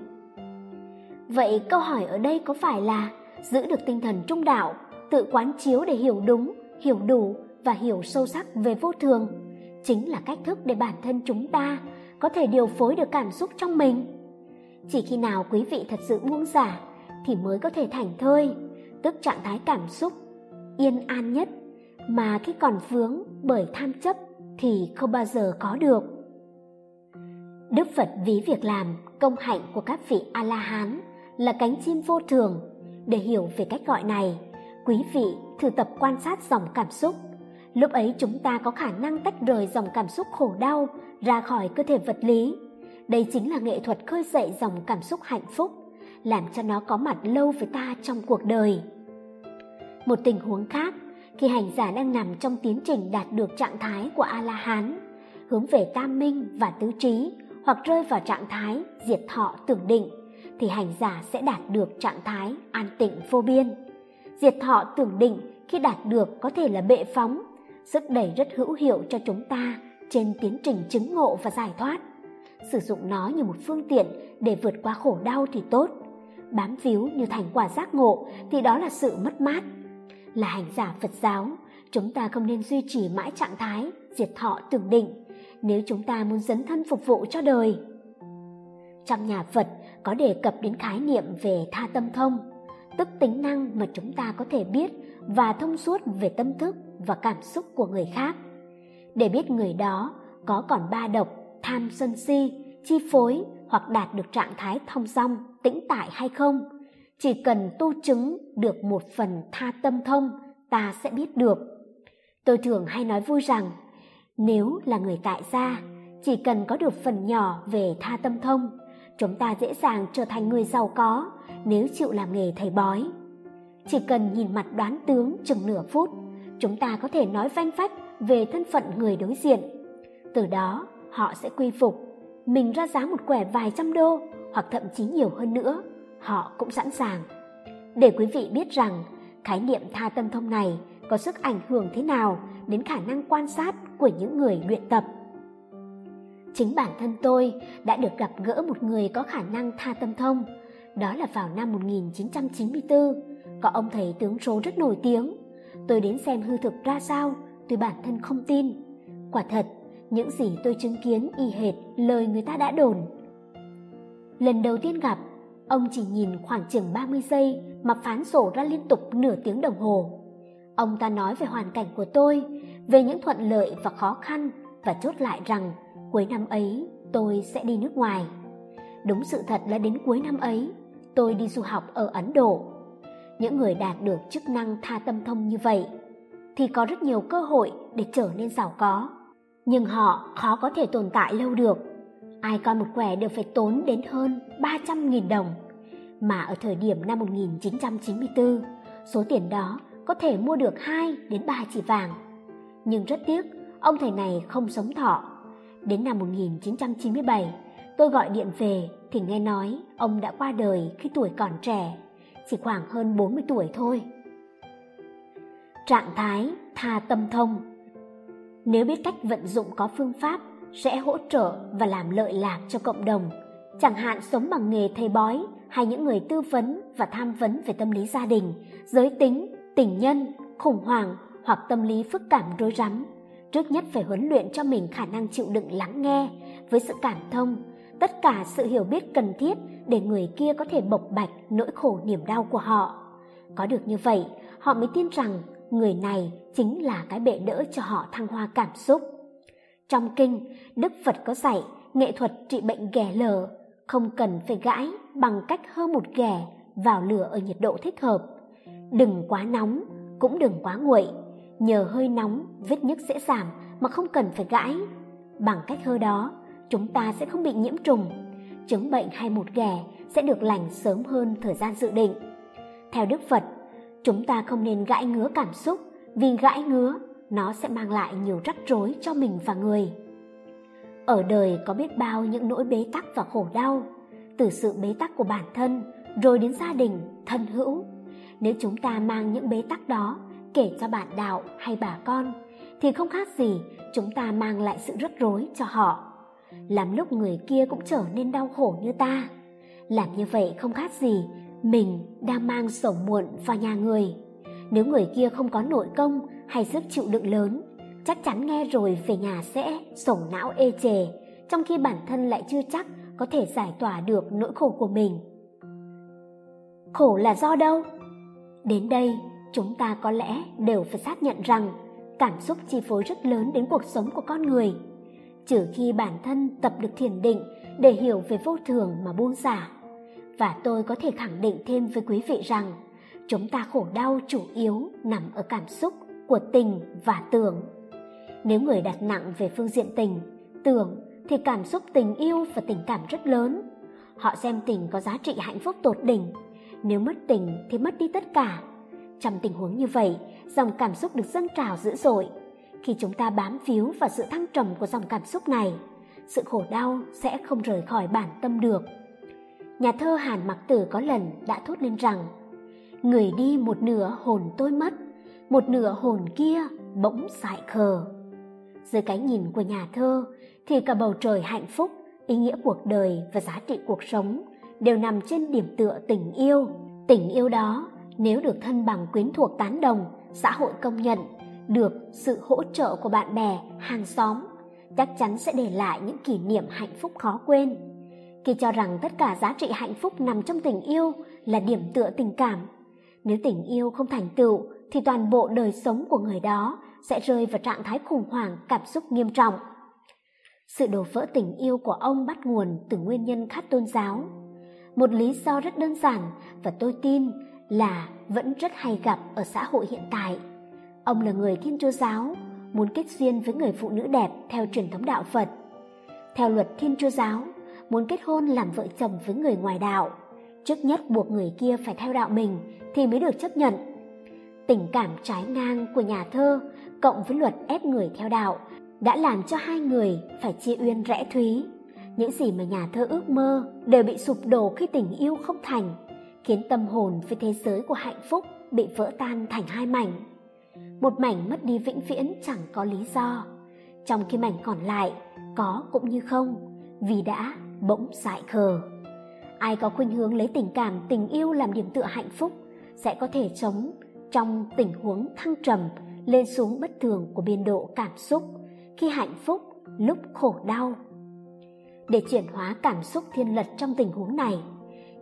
Vậy câu hỏi ở đây có phải là giữ được tinh thần trung đạo, tự quán chiếu để hiểu đúng, hiểu đủ và hiểu sâu sắc về vô thường, chính là cách thức để bản thân chúng ta có thể điều phối được cảm xúc trong mình. Chỉ khi nào quý vị thật sự buông xả thì mới có thể thành thơi, tức trạng thái cảm xúc yên an nhất, mà khi còn vướng bởi tham chấp thì không bao giờ có được. Đức phật ví việc làm công hạnh của các vị a la hán là cánh chim vô thường. Để hiểu về cách gọi này, quý vị thử tập quan sát dòng cảm xúc. Lúc ấy chúng ta có khả năng tách rời dòng cảm xúc khổ đau ra khỏi cơ thể vật lý. Đây chính là nghệ thuật khơi dậy dòng cảm xúc hạnh phúc, làm cho nó có mặt lâu với ta trong cuộc đời. Một tình huống khác, khi hành giả đang nằm trong tiến trình đạt được trạng thái của A-la-hán, hướng về tam minh và tứ trí, hoặc rơi vào trạng thái diệt thọ tưởng định, thì hành giả sẽ đạt được trạng thái an tịnh vô biên. Diệt thọ tưởng định khi đạt được có thể là bệ phóng, sức đẩy rất hữu hiệu cho chúng ta trên tiến trình chứng ngộ và giải thoát. Sử dụng nó như một phương tiện để vượt qua khổ đau thì tốt. Bám víu như thành quả giác ngộ thì đó là sự mất mát. Là hành giả Phật giáo, chúng ta không nên duy trì mãi trạng thái diệt thọ tưởng định nếu chúng ta muốn dấn thân phục vụ cho đời. Trong nhà Phật có đề cập đến khái niệm về tha tâm thông, tức tính năng mà chúng ta có thể biết và thông suốt về tâm thức và cảm xúc của người khác. Để biết người đó có còn ba độc, tham sân si, chi phối hoặc đạt được trạng thái thông dong, tĩnh tại hay không, chỉ cần tu chứng được một phần tha tâm thông, ta sẽ biết được. Tôi thường hay nói vui rằng, nếu là người tại gia, chỉ cần có được phần nhỏ về tha tâm thông, chúng ta dễ dàng trở thành người giàu có nếu chịu làm nghề thầy bói chỉ cần nhìn mặt đoán tướng chừng nửa phút, chúng ta có thể nói vanh phách về thân phận người đối diện. Từ đó, họ sẽ quy phục, mình ra giá một quẻ vài trăm đô hoặc thậm chí nhiều hơn nữa, họ cũng sẵn sàng. Để quý vị biết rằng, khái niệm tha tâm thông này có sức ảnh hưởng thế nào đến khả năng quan sát của những người luyện tập. Chính bản thân tôi đã được gặp gỡ một người có khả năng tha tâm thông, đó là vào năm 1994 có ông thầy tướng số rất nổi tiếng tôi đến xem hư thực ra sao tôi bản thân không tin quả thật những gì tôi chứng kiến y hệt lời người ta đã đồn lần đầu tiên gặp Ông chỉ nhìn khoảng chừng 30 giây mà phán sổ ra liên tục nửa tiếng đồng hồ. Ông ta nói về hoàn cảnh của tôi, về những thuận lợi và khó khăn và chốt lại rằng cuối năm ấy tôi sẽ đi nước ngoài. Đúng sự thật là đến cuối năm ấy, tôi đi du học ở Ấn Độ. Những người đạt được chức năng tha tâm thông như vậy thì có rất nhiều cơ hội để trở nên giàu có. Nhưng họ khó có thể tồn tại lâu được. Ai coi một quẻ đều phải tốn đến hơn 300.000 đồng. Mà ở thời điểm năm 1994, số tiền đó có thể mua được 2 đến 3 chỉ vàng. Nhưng rất tiếc, ông thầy này không sống thọ. Đến năm 1997, tôi gọi điện về thì nghe nói ông đã qua đời khi tuổi còn trẻ, chỉ khoảng hơn 40 tuổi thôi. Trạng thái tha tâm thông Nếu biết cách vận dụng có phương pháp sẽ hỗ trợ và làm lợi lạc cho cộng đồng, chẳng hạn sống bằng nghề thầy bói hay những người tư vấn và tham vấn về tâm lý gia đình, giới tính, tình nhân, khủng hoảng hoặc tâm lý phức cảm rối rắm. Trước nhất phải huấn luyện cho mình khả năng chịu đựng lắng nghe với sự cảm thông, tất cả sự hiểu biết cần thiết để người kia có thể bộc bạch nỗi khổ niềm đau của họ. Có được như vậy, họ mới tin rằng người này chính là cái bệ đỡ cho họ thăng hoa cảm xúc. Trong kinh, Đức Phật có dạy nghệ thuật trị bệnh ghẻ lở, không cần phải gãi bằng cách hơ một ghẻ vào lửa ở nhiệt độ thích hợp. Đừng quá nóng, cũng đừng quá nguội. Nhờ hơi nóng, vết nhức sẽ giảm mà không cần phải gãi. Bằng cách hơ đó, chúng ta sẽ không bị nhiễm trùng. Chứng bệnh hay một ghẻ sẽ được lành sớm hơn thời gian dự định. Theo Đức Phật, chúng ta không nên gãi ngứa cảm xúc vì gãi ngứa nó sẽ mang lại nhiều rắc rối cho mình và người ở đời có biết bao những nỗi bế tắc và khổ đau từ sự bế tắc của bản thân rồi đến gia đình thân hữu nếu chúng ta mang những bế tắc đó kể cho bạn đạo hay bà con thì không khác gì chúng ta mang lại sự rắc rối cho họ làm lúc người kia cũng trở nên đau khổ như ta. Làm như vậy không khác gì, mình đang mang sầu muộn vào nhà người. Nếu người kia không có nội công hay sức chịu đựng lớn, chắc chắn nghe rồi về nhà sẽ sổ não ê chề, trong khi bản thân lại chưa chắc có thể giải tỏa được nỗi khổ của mình. Khổ là do đâu? Đến đây, chúng ta có lẽ đều phải xác nhận rằng cảm xúc chi phối rất lớn đến cuộc sống của con người trừ khi bản thân tập được thiền định để hiểu về vô thường mà buông xả. Và tôi có thể khẳng định thêm với quý vị rằng, chúng ta khổ đau chủ yếu nằm ở cảm xúc của tình và tưởng. Nếu người đặt nặng về phương diện tình, tưởng thì cảm xúc tình yêu và tình cảm rất lớn. Họ xem tình có giá trị hạnh phúc tột đỉnh. Nếu mất tình thì mất đi tất cả. Trong tình huống như vậy, dòng cảm xúc được dâng trào dữ dội khi chúng ta bám víu vào sự thăng trầm của dòng cảm xúc này, sự khổ đau sẽ không rời khỏi bản tâm được. Nhà thơ hàn mặc tử có lần đã thốt lên rằng, người đi một nửa hồn tôi mất, một nửa hồn kia bỗng dại khờ. Dưới cái nhìn của nhà thơ thì cả bầu trời hạnh phúc, ý nghĩa cuộc đời và giá trị cuộc sống đều nằm trên điểm tựa tình yêu. Tình yêu đó nếu được thân bằng quyến thuộc tán đồng, xã hội công nhận được sự hỗ trợ của bạn bè, hàng xóm, chắc chắn sẽ để lại những kỷ niệm hạnh phúc khó quên. Khi cho rằng tất cả giá trị hạnh phúc nằm trong tình yêu là điểm tựa tình cảm, nếu tình yêu không thành tựu thì toàn bộ đời sống của người đó sẽ rơi vào trạng thái khủng hoảng, cảm xúc nghiêm trọng. Sự đổ vỡ tình yêu của ông bắt nguồn từ nguyên nhân khác tôn giáo. Một lý do rất đơn giản và tôi tin là vẫn rất hay gặp ở xã hội hiện tại ông là người thiên chúa giáo, muốn kết duyên với người phụ nữ đẹp theo truyền thống đạo phật. Theo luật thiên chúa giáo, muốn kết hôn làm vợ chồng với người ngoài đạo, trước nhất buộc người kia phải theo đạo mình thì mới được chấp nhận. Tình cảm trái ngang của nhà thơ cộng với luật ép người theo đạo đã làm cho hai người phải chia uyên rẽ thúy. Những gì mà nhà thơ ước mơ đều bị sụp đổ khi tình yêu không thành, khiến tâm hồn với thế giới của hạnh phúc bị vỡ tan thành hai mảnh một mảnh mất đi vĩnh viễn chẳng có lý do. Trong khi mảnh còn lại có cũng như không vì đã bỗng dại khờ ai có khuynh hướng lấy tình cảm tình yêu làm điểm tựa hạnh phúc sẽ có thể chống trong tình huống thăng trầm lên xuống bất thường của biên độ cảm xúc khi hạnh phúc lúc khổ đau. Để chuyển hóa cảm xúc thiên lật trong tình huống này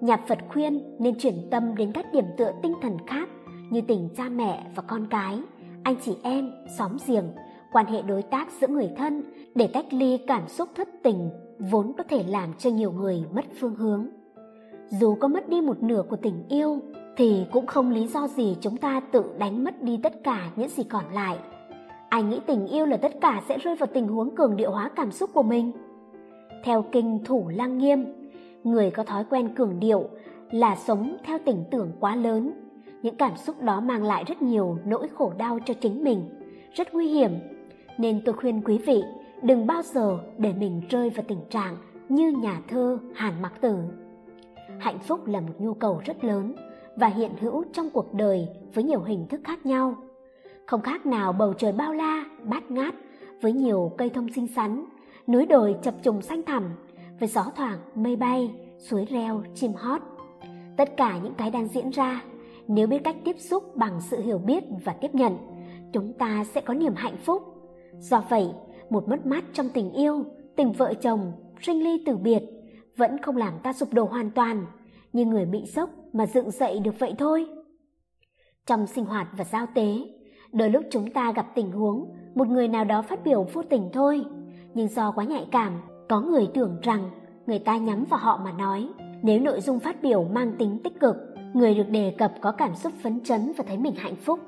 nhà Phật khuyên nên chuyển tâm đến các điểm tựa tinh thần khác như tình cha mẹ và con cái, anh chị em, xóm giềng, quan hệ đối tác giữa người thân để tách ly cảm xúc thất tình vốn có thể làm cho nhiều người mất phương hướng. Dù có mất đi một nửa của tình yêu thì cũng không lý do gì chúng ta tự đánh mất đi tất cả những gì còn lại. Ai nghĩ tình yêu là tất cả sẽ rơi vào tình huống cường điệu hóa cảm xúc của mình? Theo kinh Thủ Lăng Nghiêm, người có thói quen cường điệu là sống theo tình tưởng quá lớn. Những cảm xúc đó mang lại rất nhiều nỗi khổ đau cho chính mình, rất nguy hiểm. Nên tôi khuyên quý vị đừng bao giờ để mình rơi vào tình trạng như nhà thơ Hàn Mặc Tử. Hạnh phúc là một nhu cầu rất lớn và hiện hữu trong cuộc đời với nhiều hình thức khác nhau. Không khác nào bầu trời bao la, bát ngát với nhiều cây thông xinh xắn, núi đồi chập trùng xanh thẳm với gió thoảng, mây bay, suối reo, chim hót. Tất cả những cái đang diễn ra, nếu biết cách tiếp xúc bằng sự hiểu biết và tiếp nhận, chúng ta sẽ có niềm hạnh phúc. Do vậy, một mất mát trong tình yêu, tình vợ chồng, sinh ly tử biệt vẫn không làm ta sụp đổ hoàn toàn, như người bị sốc mà dựng dậy được vậy thôi. Trong sinh hoạt và giao tế, đôi lúc chúng ta gặp tình huống một người nào đó phát biểu vô tình thôi, nhưng do quá nhạy cảm, có người tưởng rằng người ta nhắm vào họ mà nói. Nếu nội dung phát biểu mang tính tích cực, người được đề cập có cảm xúc phấn chấn và thấy mình hạnh phúc.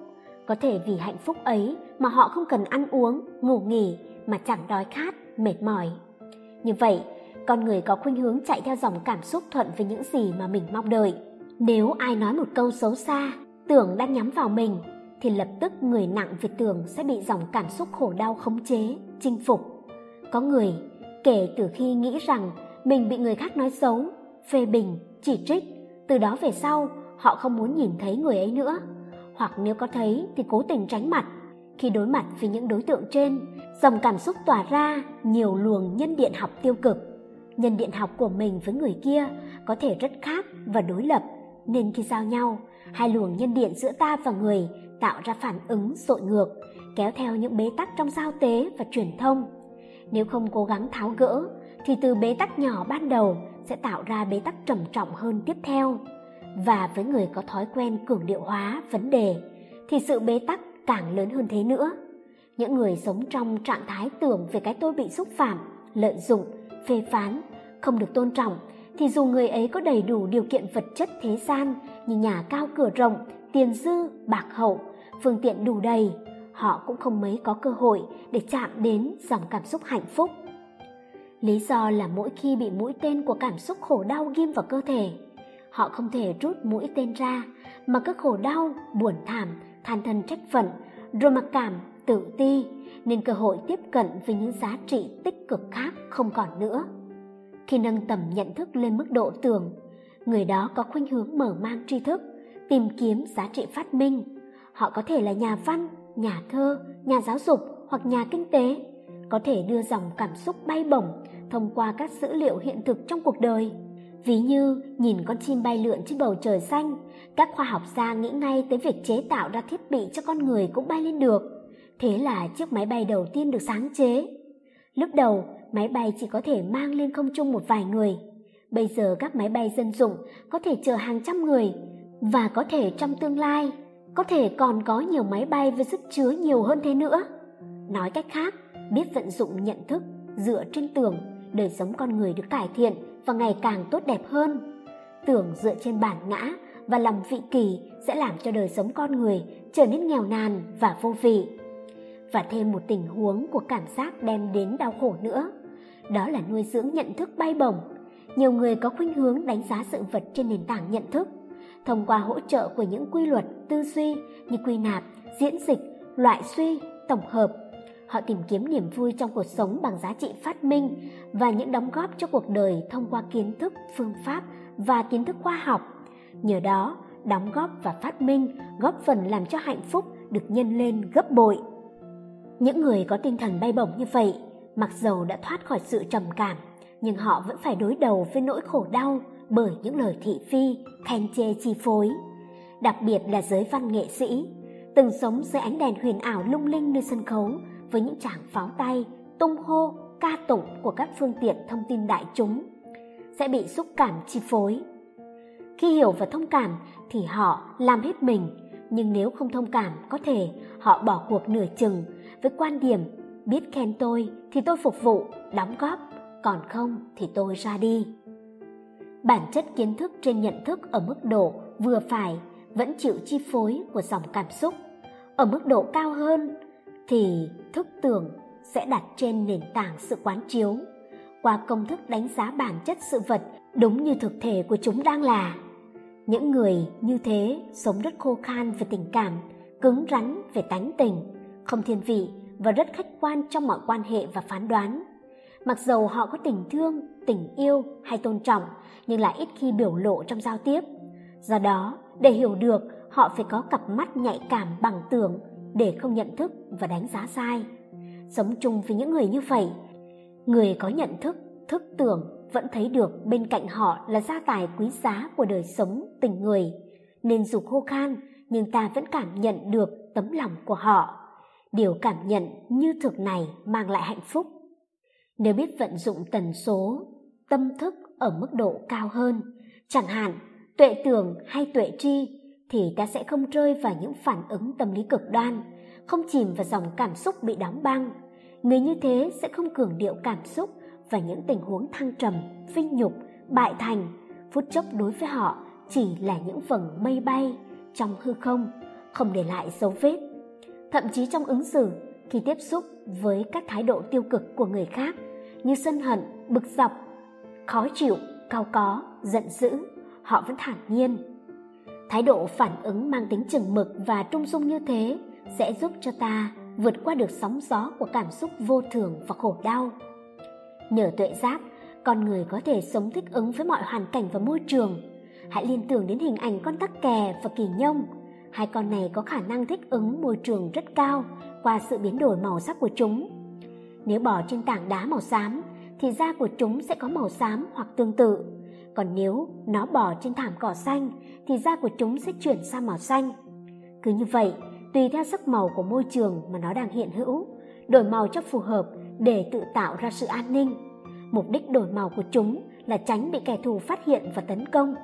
Có thể vì hạnh phúc ấy mà họ không cần ăn uống, ngủ nghỉ mà chẳng đói khát, mệt mỏi. Như vậy, con người có khuynh hướng chạy theo dòng cảm xúc thuận với những gì mà mình mong đợi. Nếu ai nói một câu xấu xa, tưởng đang nhắm vào mình, thì lập tức người nặng về tưởng sẽ bị dòng cảm xúc khổ đau khống chế, chinh phục. Có người, kể từ khi nghĩ rằng mình bị người khác nói xấu, phê bình, chỉ trích, từ đó về sau họ không muốn nhìn thấy người ấy nữa. Hoặc nếu có thấy thì cố tình tránh mặt. Khi đối mặt với những đối tượng trên, dòng cảm xúc tỏa ra nhiều luồng nhân điện học tiêu cực. Nhân điện học của mình với người kia có thể rất khác và đối lập, nên khi giao nhau, hai luồng nhân điện giữa ta và người tạo ra phản ứng dội ngược, kéo theo những bế tắc trong giao tế và truyền thông. Nếu không cố gắng tháo gỡ, thì từ bế tắc nhỏ ban đầu sẽ tạo ra bế tắc trầm trọng hơn tiếp theo. Và với người có thói quen cường điệu hóa vấn đề, thì sự bế tắc càng lớn hơn thế nữa. Những người sống trong trạng thái tưởng về cái tôi bị xúc phạm, lợi dụng, phê phán, không được tôn trọng, thì dù người ấy có đầy đủ điều kiện vật chất thế gian như nhà cao cửa rộng, tiền dư, bạc hậu, phương tiện đủ đầy, họ cũng không mấy có cơ hội để chạm đến dòng cảm xúc hạnh phúc. Lý do là mỗi khi bị mũi tên của cảm xúc khổ đau ghim vào cơ thể, họ không thể rút mũi tên ra mà cứ khổ đau, buồn thảm, than thân trách phận, rồi mặc cảm, tự ti, nên cơ hội tiếp cận với những giá trị tích cực khác không còn nữa. Khi nâng tầm nhận thức lên mức độ tưởng, người đó có khuynh hướng mở mang tri thức, tìm kiếm giá trị phát minh. Họ có thể là nhà văn, nhà thơ, nhà giáo dục hoặc nhà kinh tế, có thể đưa dòng cảm xúc bay bổng thông qua các dữ liệu hiện thực trong cuộc đời. Ví như nhìn con chim bay lượn trên bầu trời xanh, các khoa học gia nghĩ ngay tới việc chế tạo ra thiết bị cho con người cũng bay lên được. Thế là chiếc máy bay đầu tiên được sáng chế. Lúc đầu, máy bay chỉ có thể mang lên không trung một vài người. Bây giờ các máy bay dân dụng có thể chở hàng trăm người và có thể trong tương lai có thể còn có nhiều máy bay với sức chứa nhiều hơn thế nữa. Nói cách khác, biết vận dụng nhận thức dựa trên tưởng, đời sống con người được cải thiện và ngày càng tốt đẹp hơn. Tưởng dựa trên bản ngã và lòng vị kỳ sẽ làm cho đời sống con người trở nên nghèo nàn và vô vị. Và thêm một tình huống của cảm giác đem đến đau khổ nữa, đó là nuôi dưỡng nhận thức bay bổng. Nhiều người có khuynh hướng đánh giá sự vật trên nền tảng nhận thức, thông qua hỗ trợ của những quy luật tư duy như quy nạp, diễn dịch, loại suy, tổng hợp. Họ tìm kiếm niềm vui trong cuộc sống bằng giá trị phát minh và những đóng góp cho cuộc đời thông qua kiến thức, phương pháp và kiến thức khoa học. Nhờ đó, đóng góp và phát minh góp phần làm cho hạnh phúc được nhân lên gấp bội. Những người có tinh thần bay bổng như vậy, mặc dầu đã thoát khỏi sự trầm cảm, nhưng họ vẫn phải đối đầu với nỗi khổ đau bởi những lời thị phi, khen chê chi phối. Đặc biệt là giới văn nghệ sĩ, từng sống dưới ánh đèn huyền ảo lung linh nơi sân khấu với những tràng pháo tay, tung hô, ca tụng của các phương tiện thông tin đại chúng sẽ bị xúc cảm chi phối. khi hiểu và thông cảm thì họ làm hết mình nhưng nếu không thông cảm có thể họ bỏ cuộc nửa chừng với quan điểm biết khen tôi thì tôi phục vụ đóng góp còn không thì tôi ra đi bản chất kiến thức trên nhận thức ở mức độ vừa phải vẫn chịu chi phối của dòng cảm xúc ở mức độ cao hơn thì thức tưởng sẽ đặt trên nền tảng sự quán chiếu qua công thức đánh giá bản chất sự vật đúng như thực thể của chúng đang là. Những người như thế sống rất khô khan về tình cảm, cứng rắn về tánh tình, không thiên vị và rất khách quan trong mọi quan hệ và phán đoán. Mặc dầu họ có tình thương, tình yêu hay tôn trọng, nhưng lại ít khi biểu lộ trong giao tiếp. Do đó, để hiểu được, họ phải có cặp mắt nhạy cảm bằng tưởng để không nhận thức và đánh giá sai. Sống chung với những người như vậy, người có nhận thức thức tưởng vẫn thấy được bên cạnh họ là gia tài quý giá của đời sống, tình người. Nên dù khô khan, nhưng ta vẫn cảm nhận được tấm lòng của họ. Điều cảm nhận như thực này mang lại hạnh phúc. Nếu biết vận dụng tần số, tâm thức ở mức độ cao hơn, chẳng hạn, tuệ tưởng hay tuệ tri thì ta sẽ không rơi vào những phản ứng tâm lý cực đoan, không chìm vào dòng cảm xúc bị đóng băng. Người như thế sẽ không cường điệu cảm xúc và những tình huống thăng trầm, vinh nhục, bại thành. Phút chốc đối với họ chỉ là những vầng mây bay trong hư không không để lại dấu vết. Thậm chí trong ứng xử, khi tiếp xúc với các thái độ tiêu cực của người khác, như sân hận, bực dọc, khó chịu, cao có, giận dữ, họ vẫn thản nhiên thái độ phản ứng mang tính chừng mực và trung dung như thế sẽ giúp cho ta vượt qua được sóng gió của cảm xúc vô thường và khổ đau. Nhờ tuệ giác, con người có thể sống thích ứng với mọi hoàn cảnh và môi trường. Hãy liên tưởng đến hình ảnh con tắc kè và kỳ nhông. Hai con này có khả năng thích ứng môi trường rất cao qua sự biến đổi màu sắc của chúng. Nếu bỏ trên tảng đá màu xám, thì da của chúng sẽ có màu xám hoặc tương tự còn nếu nó bò trên thảm cỏ xanh, thì da của chúng sẽ chuyển sang màu xanh. Cứ như vậy, tùy theo sắc màu của môi trường mà nó đang hiện hữu, đổi màu cho phù hợp để tự tạo ra sự an ninh. Mục đích đổi màu của chúng là tránh bị kẻ thù phát hiện và tấn công.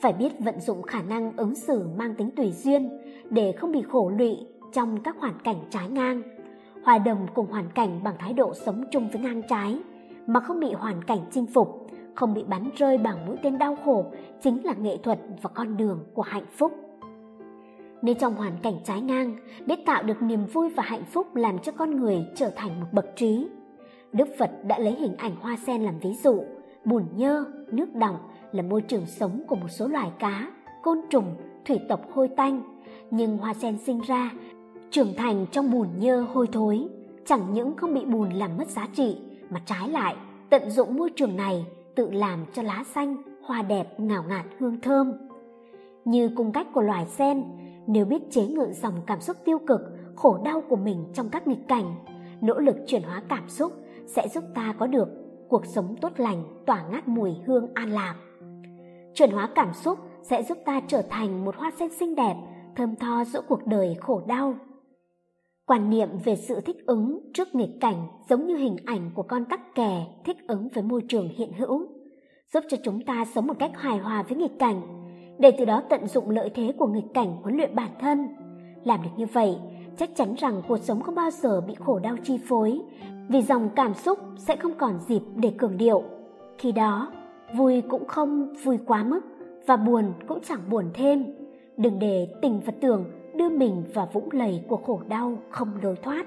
Phải biết vận dụng khả năng ứng xử mang tính tùy duyên để không bị khổ lụy trong các hoàn cảnh trái ngang, hòa đồng cùng hoàn cảnh bằng thái độ sống chung với ngang trái mà không bị hoàn cảnh chinh phục không bị bắn rơi bằng mũi tên đau khổ chính là nghệ thuật và con đường của hạnh phúc. Nên trong hoàn cảnh trái ngang, biết tạo được niềm vui và hạnh phúc làm cho con người trở thành một bậc trí. Đức phật đã lấy hình ảnh hoa sen làm ví dụ, bùn nhơ, nước đọng là môi trường sống của một số loài cá, côn trùng, thủy tộc hôi tanh. Nhưng hoa sen sinh ra, trưởng thành trong bùn nhơ hôi thối. Chẳng những không bị bùn làm mất giá trị, mà trái lại, tận dụng môi trường này tự làm cho lá xanh, hoa đẹp ngào ngạt hương thơm. Như cung cách của loài sen, nếu biết chế ngự dòng cảm xúc tiêu cực, khổ đau của mình trong các nghịch cảnh, nỗ lực chuyển hóa cảm xúc sẽ giúp ta có được cuộc sống tốt lành, tỏa ngát mùi hương an lạc. Chuyển hóa cảm xúc sẽ giúp ta trở thành một hoa sen xinh đẹp, thơm tho giữa cuộc đời khổ đau quan niệm về sự thích ứng trước nghịch cảnh giống như hình ảnh của con tắc kè thích ứng với môi trường hiện hữu, giúp cho chúng ta sống một cách hài hòa với nghịch cảnh, để từ đó tận dụng lợi thế của nghịch cảnh huấn luyện bản thân. Làm được như vậy, chắc chắn rằng cuộc sống không bao giờ bị khổ đau chi phối, vì dòng cảm xúc sẽ không còn dịp để cường điệu. Khi đó, vui cũng không vui quá mức và buồn cũng chẳng buồn thêm. Đừng để tình và tưởng đưa mình vào vũng lầy của khổ đau không lối thoát.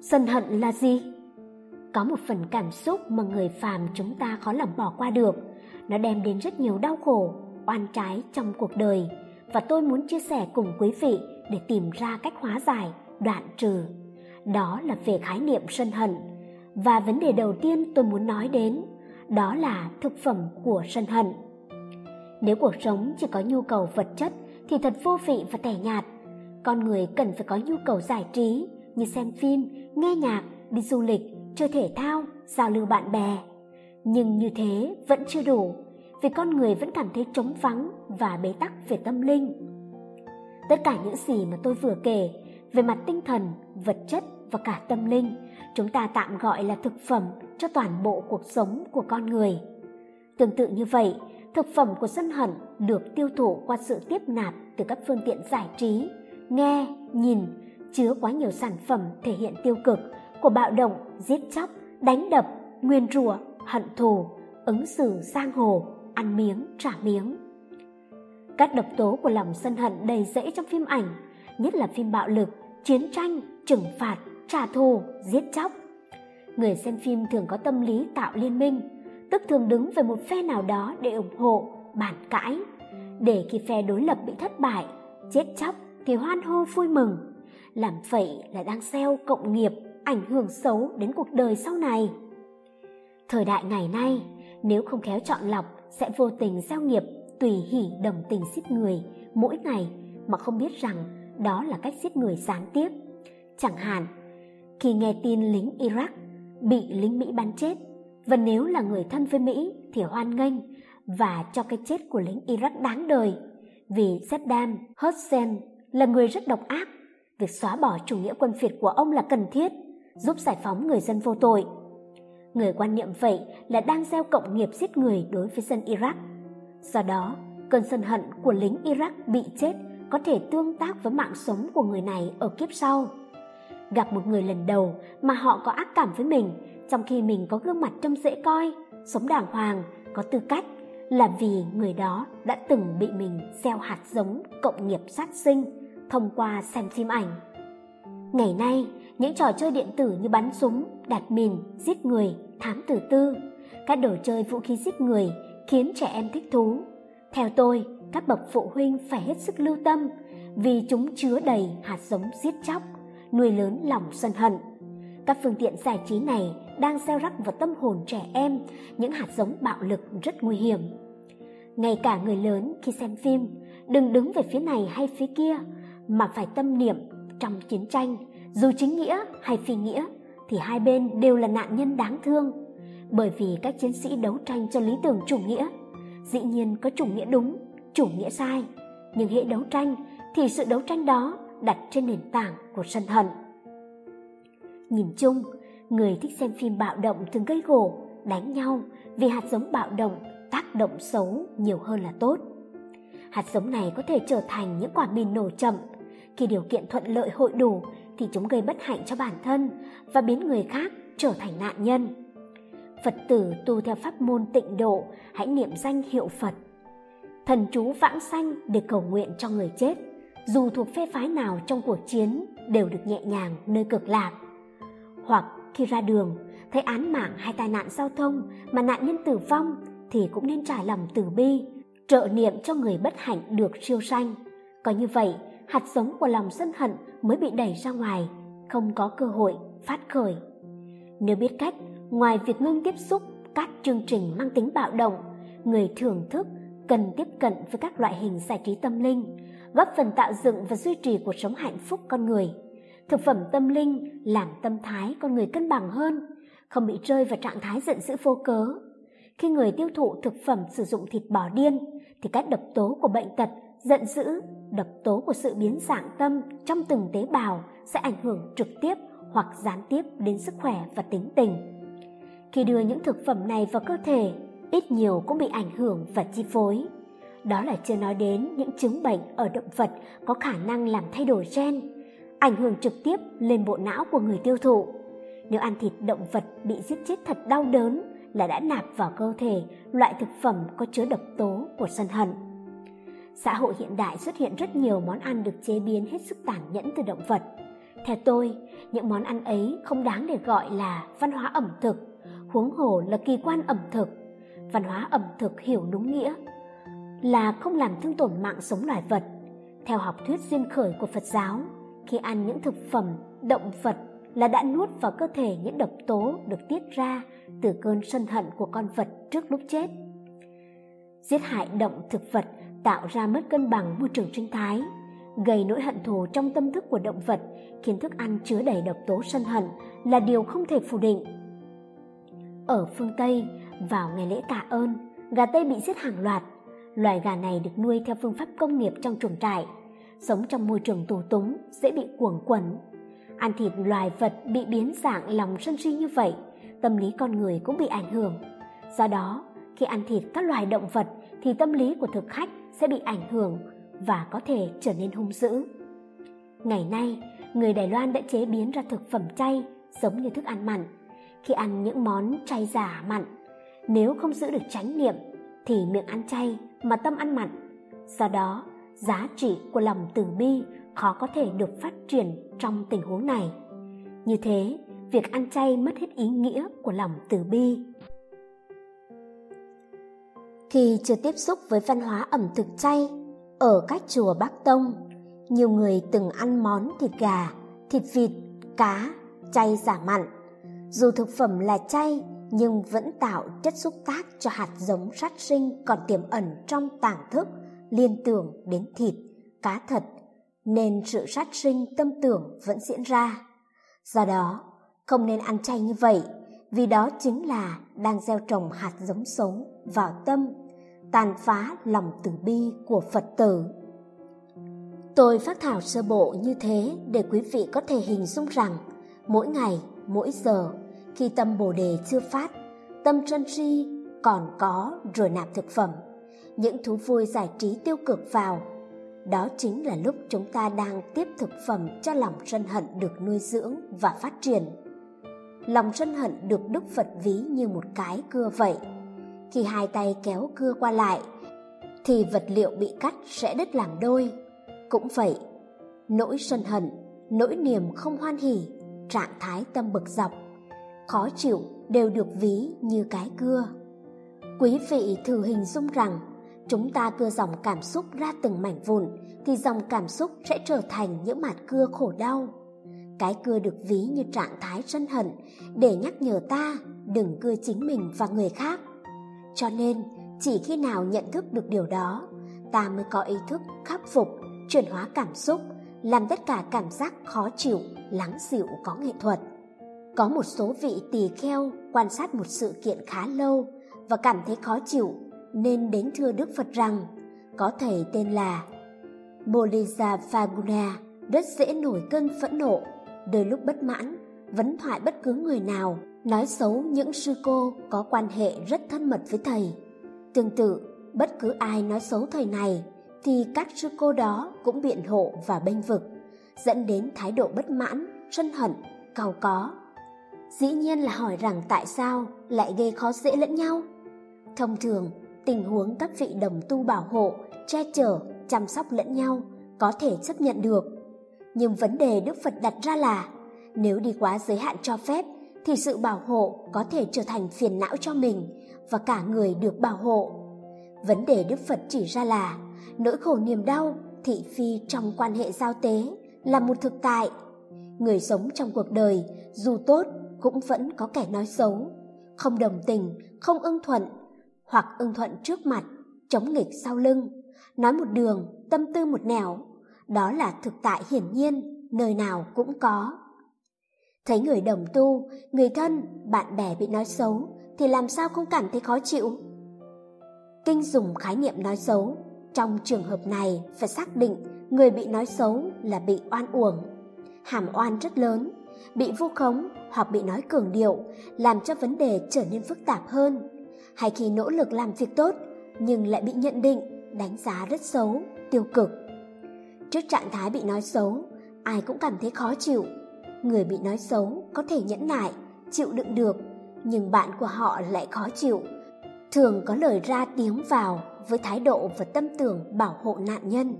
Sân hận là gì? Có một phần cảm xúc mà người phàm chúng ta khó lòng bỏ qua được. Nó đem đến rất nhiều đau khổ, oan trái trong cuộc đời. Và tôi muốn chia sẻ cùng quý vị để tìm ra cách hóa giải, đoạn trừ. Đó là về khái niệm sân hận. Và vấn đề đầu tiên tôi muốn nói đến, đó là thực phẩm của sân hận. Nếu cuộc sống chỉ có nhu cầu vật chất thì thật vô vị và tẻ nhạt. Con người cần phải có nhu cầu giải trí, như xem phim, nghe nhạc, đi du lịch, chơi thể thao, giao lưu bạn bè. Nhưng như thế vẫn chưa đủ, vì con người vẫn cảm thấy trống vắng và bế tắc về tâm linh. Tất cả những gì mà tôi vừa kể về mặt tinh thần, vật chất và cả tâm linh, chúng ta tạm gọi là thực phẩm cho toàn bộ cuộc sống của con người. Tương tự như vậy thực phẩm của sân hận được tiêu thụ qua sự tiếp nạp từ các phương tiện giải trí, nghe, nhìn, chứa quá nhiều sản phẩm thể hiện tiêu cực của bạo động, giết chóc, đánh đập, nguyên rủa, hận thù, ứng xử giang hồ, ăn miếng, trả miếng. Các độc tố của lòng sân hận đầy rẫy trong phim ảnh, nhất là phim bạo lực, chiến tranh, trừng phạt, trả thù, giết chóc. Người xem phim thường có tâm lý tạo liên minh, tức thường đứng về một phe nào đó để ủng hộ, bàn cãi, để khi phe đối lập bị thất bại, chết chóc thì hoan hô vui mừng. Làm vậy là đang gieo cộng nghiệp ảnh hưởng xấu đến cuộc đời sau này. Thời đại ngày nay, nếu không khéo chọn lọc sẽ vô tình gieo nghiệp tùy hỉ đồng tình giết người mỗi ngày mà không biết rằng đó là cách giết người gián tiếp. Chẳng hạn, khi nghe tin lính Iraq bị lính Mỹ bắn chết và nếu là người thân với Mỹ thì hoan nghênh và cho cái chết của lính Iraq đáng đời vì Saddam Hussein là người rất độc ác. Việc xóa bỏ chủ nghĩa quân phiệt của ông là cần thiết, giúp giải phóng người dân vô tội. Người quan niệm vậy là đang gieo cộng nghiệp giết người đối với dân Iraq. Do đó, cơn sân hận của lính Iraq bị chết có thể tương tác với mạng sống của người này ở kiếp sau. Gặp một người lần đầu mà họ có ác cảm với mình, trong khi mình có gương mặt trông dễ coi, sống đàng hoàng, có tư cách, là vì người đó đã từng bị mình gieo hạt giống cộng nghiệp sát sinh thông qua xem phim ảnh. Ngày nay, những trò chơi điện tử như bắn súng, đặt mìn, giết người, thám tử tư, các đồ chơi vũ khí giết người khiến trẻ em thích thú. Theo tôi, các bậc phụ huynh phải hết sức lưu tâm vì chúng chứa đầy hạt giống giết chóc, nuôi lớn lòng sân hận. Các phương tiện giải trí này đang gieo rắc vào tâm hồn trẻ em những hạt giống bạo lực rất nguy hiểm. Ngay cả người lớn khi xem phim, đừng đứng về phía này hay phía kia, mà phải tâm niệm trong chiến tranh, dù chính nghĩa hay phi nghĩa, thì hai bên đều là nạn nhân đáng thương. Bởi vì các chiến sĩ đấu tranh cho lý tưởng chủ nghĩa, dĩ nhiên có chủ nghĩa đúng, chủ nghĩa sai, nhưng hệ đấu tranh thì sự đấu tranh đó đặt trên nền tảng của sân hận. Nhìn chung, người thích xem phim bạo động thường gây gổ, đánh nhau vì hạt giống bạo động tác động xấu nhiều hơn là tốt. Hạt giống này có thể trở thành những quả mìn nổ chậm. Khi điều kiện thuận lợi hội đủ thì chúng gây bất hạnh cho bản thân và biến người khác trở thành nạn nhân. Phật tử tu theo pháp môn tịnh độ, hãy niệm danh hiệu Phật. Thần chú vãng sanh để cầu nguyện cho người chết, dù thuộc phe phái nào trong cuộc chiến đều được nhẹ nhàng nơi cực lạc. Hoặc khi ra đường, thấy án mạng hay tai nạn giao thông mà nạn nhân tử vong thì cũng nên trải lòng từ bi, trợ niệm cho người bất hạnh được siêu sanh. Có như vậy, hạt giống của lòng sân hận mới bị đẩy ra ngoài, không có cơ hội phát khởi. Nếu biết cách, ngoài việc ngưng tiếp xúc các chương trình mang tính bạo động, người thưởng thức cần tiếp cận với các loại hình giải trí tâm linh, góp phần tạo dựng và duy trì cuộc sống hạnh phúc con người. Thực phẩm tâm linh làm tâm thái con người cân bằng hơn, không bị rơi vào trạng thái giận dữ vô cớ. Khi người tiêu thụ thực phẩm sử dụng thịt bò điên, thì các độc tố của bệnh tật, giận dữ, độc tố của sự biến dạng tâm trong từng tế bào sẽ ảnh hưởng trực tiếp hoặc gián tiếp đến sức khỏe và tính tình. Khi đưa những thực phẩm này vào cơ thể, ít nhiều cũng bị ảnh hưởng và chi phối. Đó là chưa nói đến những chứng bệnh ở động vật có khả năng làm thay đổi gen, ảnh hưởng trực tiếp lên bộ não của người tiêu thụ. Nếu ăn thịt động vật bị giết chết thật đau đớn là đã nạp vào cơ thể loại thực phẩm có chứa độc tố của sân hận. Xã hội hiện đại xuất hiện rất nhiều món ăn được chế biến hết sức tàn nhẫn từ động vật. Theo tôi, những món ăn ấy không đáng để gọi là văn hóa ẩm thực, huống hồ là kỳ quan ẩm thực. Văn hóa ẩm thực hiểu đúng nghĩa là không làm thương tổn mạng sống loài vật. Theo học thuyết duyên khởi của Phật giáo, khi ăn những thực phẩm động vật là đã nuốt vào cơ thể những độc tố được tiết ra từ cơn sân hận của con vật trước lúc chết. Giết hại động thực vật tạo ra mất cân bằng môi trường sinh thái, gây nỗi hận thù trong tâm thức của động vật, khiến thức ăn chứa đầy độc tố sân hận là điều không thể phủ định. Ở phương Tây, vào ngày lễ tạ ơn, gà Tây bị giết hàng loạt. Loài gà này được nuôi theo phương pháp công nghiệp trong chuồng trại, sống trong môi trường tù túng, dễ bị cuồng quẩn. Ăn thịt loài vật bị biến dạng lòng sân si như vậy, tâm lý con người cũng bị ảnh hưởng. Do đó, khi ăn thịt các loài động vật thì tâm lý của thực khách sẽ bị ảnh hưởng và có thể trở nên hung dữ. Ngày nay, người Đài Loan đã chế biến ra thực phẩm chay giống như thức ăn mặn. Khi ăn những món chay giả mặn, nếu không giữ được chánh niệm thì miệng ăn chay mà tâm ăn mặn. Do đó, giá trị của lòng từ bi khó có thể được phát triển trong tình huống này. Như thế, việc ăn chay mất hết ý nghĩa của lòng từ bi. Khi chưa tiếp xúc với văn hóa ẩm thực chay, ở các chùa Bắc Tông, nhiều người từng ăn món thịt gà, thịt vịt, cá, chay giả mặn. Dù thực phẩm là chay nhưng vẫn tạo chất xúc tác cho hạt giống sát sinh còn tiềm ẩn trong tàng thức liên tưởng đến thịt, cá thật, nên sự sát sinh tâm tưởng vẫn diễn ra. Do đó, không nên ăn chay như vậy, vì đó chính là đang gieo trồng hạt giống xấu vào tâm, tàn phá lòng từ bi của Phật tử. Tôi phát thảo sơ bộ như thế để quý vị có thể hình dung rằng mỗi ngày, mỗi giờ, khi tâm Bồ Đề chưa phát, tâm chân si còn có rồi nạp thực phẩm, những thú vui giải trí tiêu cực vào. Đó chính là lúc chúng ta đang tiếp thực phẩm cho lòng sân hận được nuôi dưỡng và phát triển. Lòng sân hận được Đức Phật ví như một cái cưa vậy. Khi hai tay kéo cưa qua lại, thì vật liệu bị cắt sẽ đứt làm đôi. Cũng vậy, nỗi sân hận, nỗi niềm không hoan hỉ, trạng thái tâm bực dọc, khó chịu đều được ví như cái cưa. Quý vị thử hình dung rằng chúng ta cưa dòng cảm xúc ra từng mảnh vụn thì dòng cảm xúc sẽ trở thành những mạt cưa khổ đau. Cái cưa được ví như trạng thái sân hận để nhắc nhở ta đừng cưa chính mình và người khác. Cho nên, chỉ khi nào nhận thức được điều đó, ta mới có ý thức khắc phục, chuyển hóa cảm xúc, làm tất cả cảm giác khó chịu, lắng dịu có nghệ thuật. Có một số vị tỳ kheo quan sát một sự kiện khá lâu và cảm thấy khó chịu nên đến thưa Đức Phật rằng có thầy tên là Bolisa Faguna rất dễ nổi cơn phẫn nộ, đôi lúc bất mãn, vấn thoại bất cứ người nào, nói xấu những sư cô có quan hệ rất thân mật với thầy. Tương tự, bất cứ ai nói xấu thầy này thì các sư cô đó cũng biện hộ và bênh vực, dẫn đến thái độ bất mãn, sân hận, cầu có. Dĩ nhiên là hỏi rằng tại sao lại gây khó dễ lẫn nhau. Thông thường, tình huống các vị đồng tu bảo hộ, che chở, chăm sóc lẫn nhau có thể chấp nhận được. Nhưng vấn đề Đức Phật đặt ra là nếu đi quá giới hạn cho phép thì sự bảo hộ có thể trở thành phiền não cho mình và cả người được bảo hộ. Vấn đề Đức Phật chỉ ra là nỗi khổ niềm đau, thị phi trong quan hệ giao tế là một thực tại. Người sống trong cuộc đời dù tốt cũng vẫn có kẻ nói xấu, không đồng tình, không ưng thuận hoặc ưng thuận trước mặt, chống nghịch sau lưng, nói một đường, tâm tư một nẻo, đó là thực tại hiển nhiên, nơi nào cũng có. Thấy người đồng tu, người thân, bạn bè bị nói xấu thì làm sao không cảm thấy khó chịu? Kinh dùng khái niệm nói xấu, trong trường hợp này phải xác định người bị nói xấu là bị oan uổng. Hàm oan rất lớn, bị vu khống hoặc bị nói cường điệu làm cho vấn đề trở nên phức tạp hơn hay khi nỗ lực làm việc tốt nhưng lại bị nhận định, đánh giá rất xấu, tiêu cực. Trước trạng thái bị nói xấu, ai cũng cảm thấy khó chịu. Người bị nói xấu có thể nhẫn nại, chịu đựng được, nhưng bạn của họ lại khó chịu. Thường có lời ra tiếng vào với thái độ và tâm tưởng bảo hộ nạn nhân.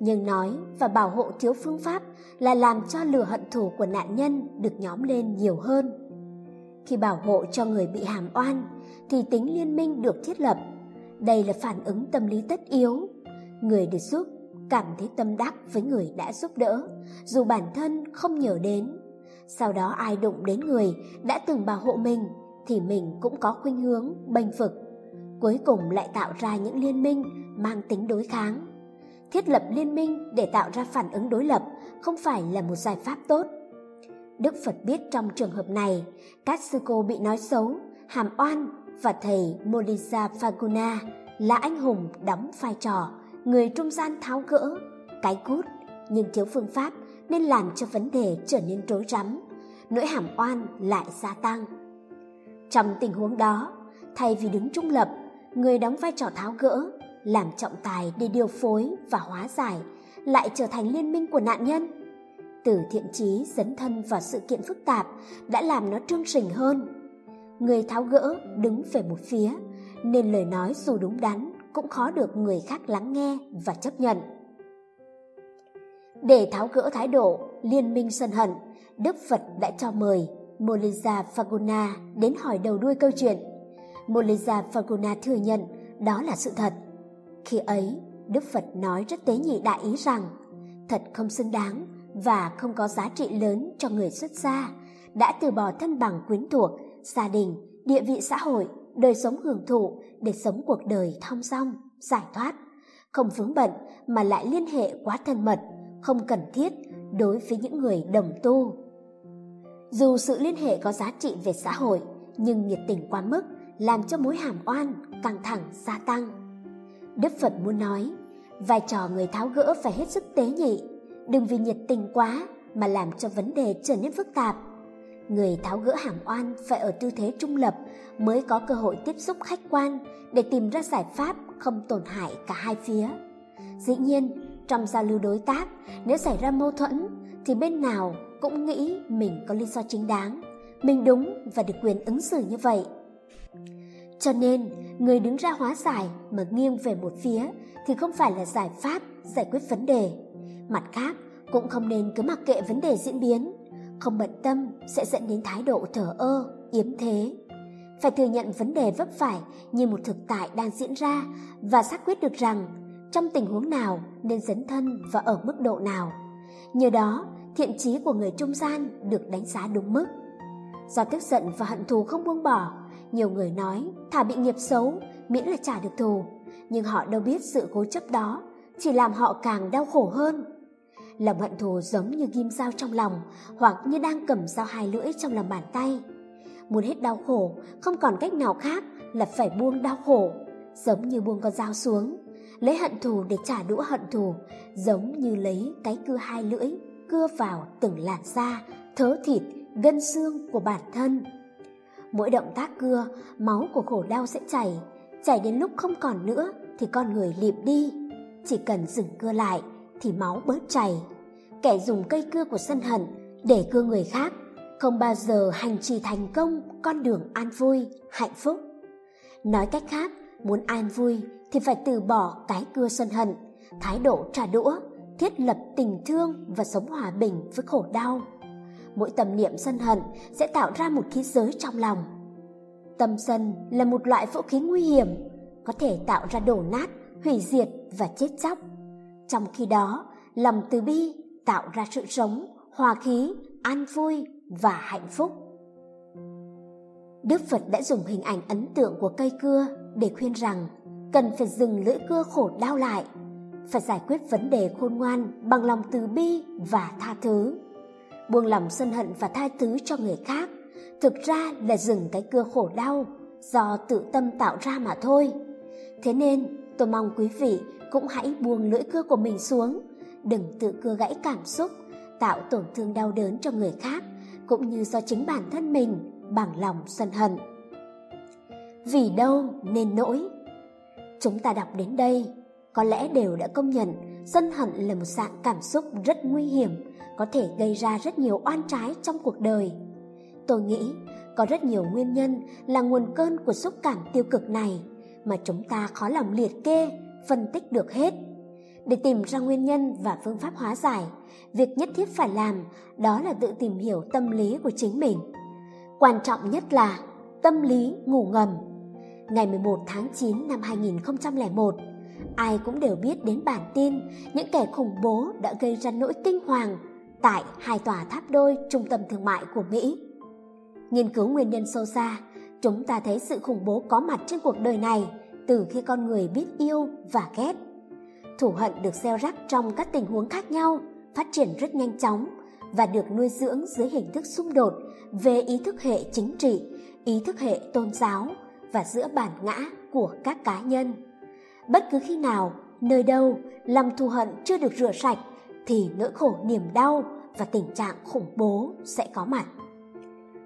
Nhưng nói và bảo hộ thiếu phương pháp là làm cho lửa hận thù của nạn nhân được nhóm lên nhiều hơn. Khi bảo hộ cho người bị hàm oan, thì tính liên minh được thiết lập. Đây là phản ứng tâm lý tất yếu. Người được giúp cảm thấy tâm đắc với người đã giúp đỡ, dù bản thân không nhớ đến. Sau đó ai đụng đến người đã từng bảo hộ mình thì mình cũng có khuynh hướng bênh vực. Cuối cùng lại tạo ra những liên minh mang tính đối kháng. Thiết lập liên minh để tạo ra phản ứng đối lập không phải là một giải pháp tốt. Đức Phật biết trong trường hợp này, các sư cô bị nói xấu, hàm oan và thầy Molisa Faguna là anh hùng đóng vai trò, người trung gian tháo gỡ, cái cút, nhưng thiếu phương pháp nên làm cho vấn đề trở nên rối rắm, nỗi hàm oan lại gia tăng. Trong tình huống đó, thay vì đứng trung lập, người đóng vai trò tháo gỡ, làm trọng tài để điều phối và hóa giải, lại trở thành liên minh của nạn nhân. Từ thiện trí dấn thân vào sự kiện phức tạp đã làm nó trương sình hơn người tháo gỡ đứng về một phía nên lời nói dù đúng đắn cũng khó được người khác lắng nghe và chấp nhận để tháo gỡ thái độ liên minh sân hận đức phật đã cho mời moliza Faguna đến hỏi đầu đuôi câu chuyện. moliza Faguna thừa nhận đó là sự thật. Khi ấy, Đức Phật nói rất tế nhị đại ý rằng thật không xứng đáng và không có giá trị lớn cho người xuất gia đã từ bỏ thân bằng quyến thuộc, gia đình, địa vị xã hội, đời sống hưởng thụ để sống cuộc đời thong dong, giải thoát, không vướng bận mà lại liên hệ quá thân mật, không cần thiết đối với những người đồng tu. Dù sự liên hệ có giá trị về xã hội, nhưng nhiệt tình quá mức làm cho mối hàm oan, căng thẳng gia tăng. Đức Phật muốn nói, vai trò người tháo gỡ phải hết sức tế nhị, đừng vì nhiệt tình quá mà làm cho vấn đề trở nên phức tạp. Người tháo gỡ hàm oan phải ở tư thế trung lập mới có cơ hội tiếp xúc khách quan để tìm ra giải pháp không tổn hại cả hai phía. Dĩ nhiên, trong giao lưu đối tác, nếu xảy ra mâu thuẫn thì bên nào cũng nghĩ mình có lý do chính đáng, mình đúng và được quyền ứng xử như vậy. Cho nên, người đứng ra hóa giải mà nghiêng về một phía thì không phải là giải pháp giải quyết vấn đề. Mặt khác, cũng không nên cứ mặc kệ vấn đề diễn biến, không bận tâm sẽ dẫn đến thái độ thờ ơ, yếm thế. Phải thừa nhận vấn đề vấp phải như một thực tại đang diễn ra và xác quyết được rằng trong tình huống nào nên dấn thân và ở mức độ nào. Nhờ đó, thiện trí của người trung gian được đánh giá đúng mức. Do tức giận và hận thù không buông bỏ, nhiều người nói thà bị nghiệp xấu miễn là trả được thù, nhưng họ đâu biết sự cố chấp đó chỉ làm họ càng đau khổ hơn. Lòng hận thù giống như ghim dao trong lòng hoặc như đang cầm dao hai lưỡi trong lòng bàn tay. Muốn hết đau khổ, không còn cách nào khác là phải buông đau khổ, giống như buông con dao xuống. Lấy hận thù để trả đũa hận thù, giống như lấy cái cưa hai lưỡi cưa vào từng làn da, thớ thịt, gân xương của bản thân. Mỗi động tác cưa, máu của khổ đau sẽ chảy, chảy đến lúc không còn nữa thì con người lịm đi. Chỉ cần dừng cưa lại thì máu bớt chảy. Kẻ dùng cây cưa của sân hận để cưa người khác không bao giờ hành trì thành công con đường an vui, hạnh phúc. Nói cách khác, muốn an vui thì phải từ bỏ cái cưa sân hận, thái độ trả đũa, thiết lập tình thương và sống hòa bình với khổ đau. Mỗi tâm niệm sân hận sẽ tạo ra một khí giới trong lòng. Tâm sân là một loại vũ khí nguy hiểm, có thể tạo ra đổ nát, hủy diệt và chết chóc. Trong khi đó, lòng từ bi tạo ra sự sống, hòa khí, an vui và hạnh phúc. Đức Phật đã dùng hình ảnh ấn tượng của cây cưa để khuyên rằng cần phải dừng lưỡi cưa khổ đau lại phải giải quyết vấn đề khôn ngoan bằng lòng từ bi và tha thứ buông lòng sân hận và tha thứ cho người khác thực ra là dừng cái cưa khổ đau do tự tâm tạo ra mà thôi thế nên tôi mong quý vị cũng hãy buông lưỡi cưa của mình xuống. Đừng tự cưa gãy cảm xúc tạo tổn thương đau đớn cho người khác cũng như do chính bản thân mình bằng lòng sân hận. Vì đâu nên nỗi? Chúng ta đọc đến đây có lẽ đều đã công nhận sân hận là một dạng cảm xúc rất nguy hiểm, có thể gây ra rất nhiều oan trái trong cuộc đời. Tôi nghĩ có rất nhiều nguyên nhân là nguồn cơn của xúc cảm tiêu cực này mà chúng ta khó lòng liệt kê, phân tích được hết. Để tìm ra nguyên nhân và phương pháp hóa giải, việc nhất thiết phải làm đó là tự tìm hiểu tâm lý của chính mình. Quan trọng nhất là tâm lý ngủ ngầm. Ngày 11 tháng 9 năm 2001, ai cũng đều biết đến bản tin những kẻ khủng bố đã gây ra nỗi kinh hoàng tại hai tòa tháp đôi trung tâm thương mại của Mỹ. Nghiên cứu nguyên nhân sâu xa, chúng ta thấy sự khủng bố có mặt trên cuộc đời này từ khi con người biết yêu và ghét. Thủ hận được gieo rắc trong các tình huống khác nhau, phát triển rất nhanh chóng và được nuôi dưỡng dưới hình thức xung đột về ý thức hệ chính trị, ý thức hệ tôn giáo và giữa bản ngã của các cá nhân bất cứ khi nào, nơi đâu lòng thù hận chưa được rửa sạch thì nỗi khổ niềm đau và tình trạng khủng bố sẽ có mặt.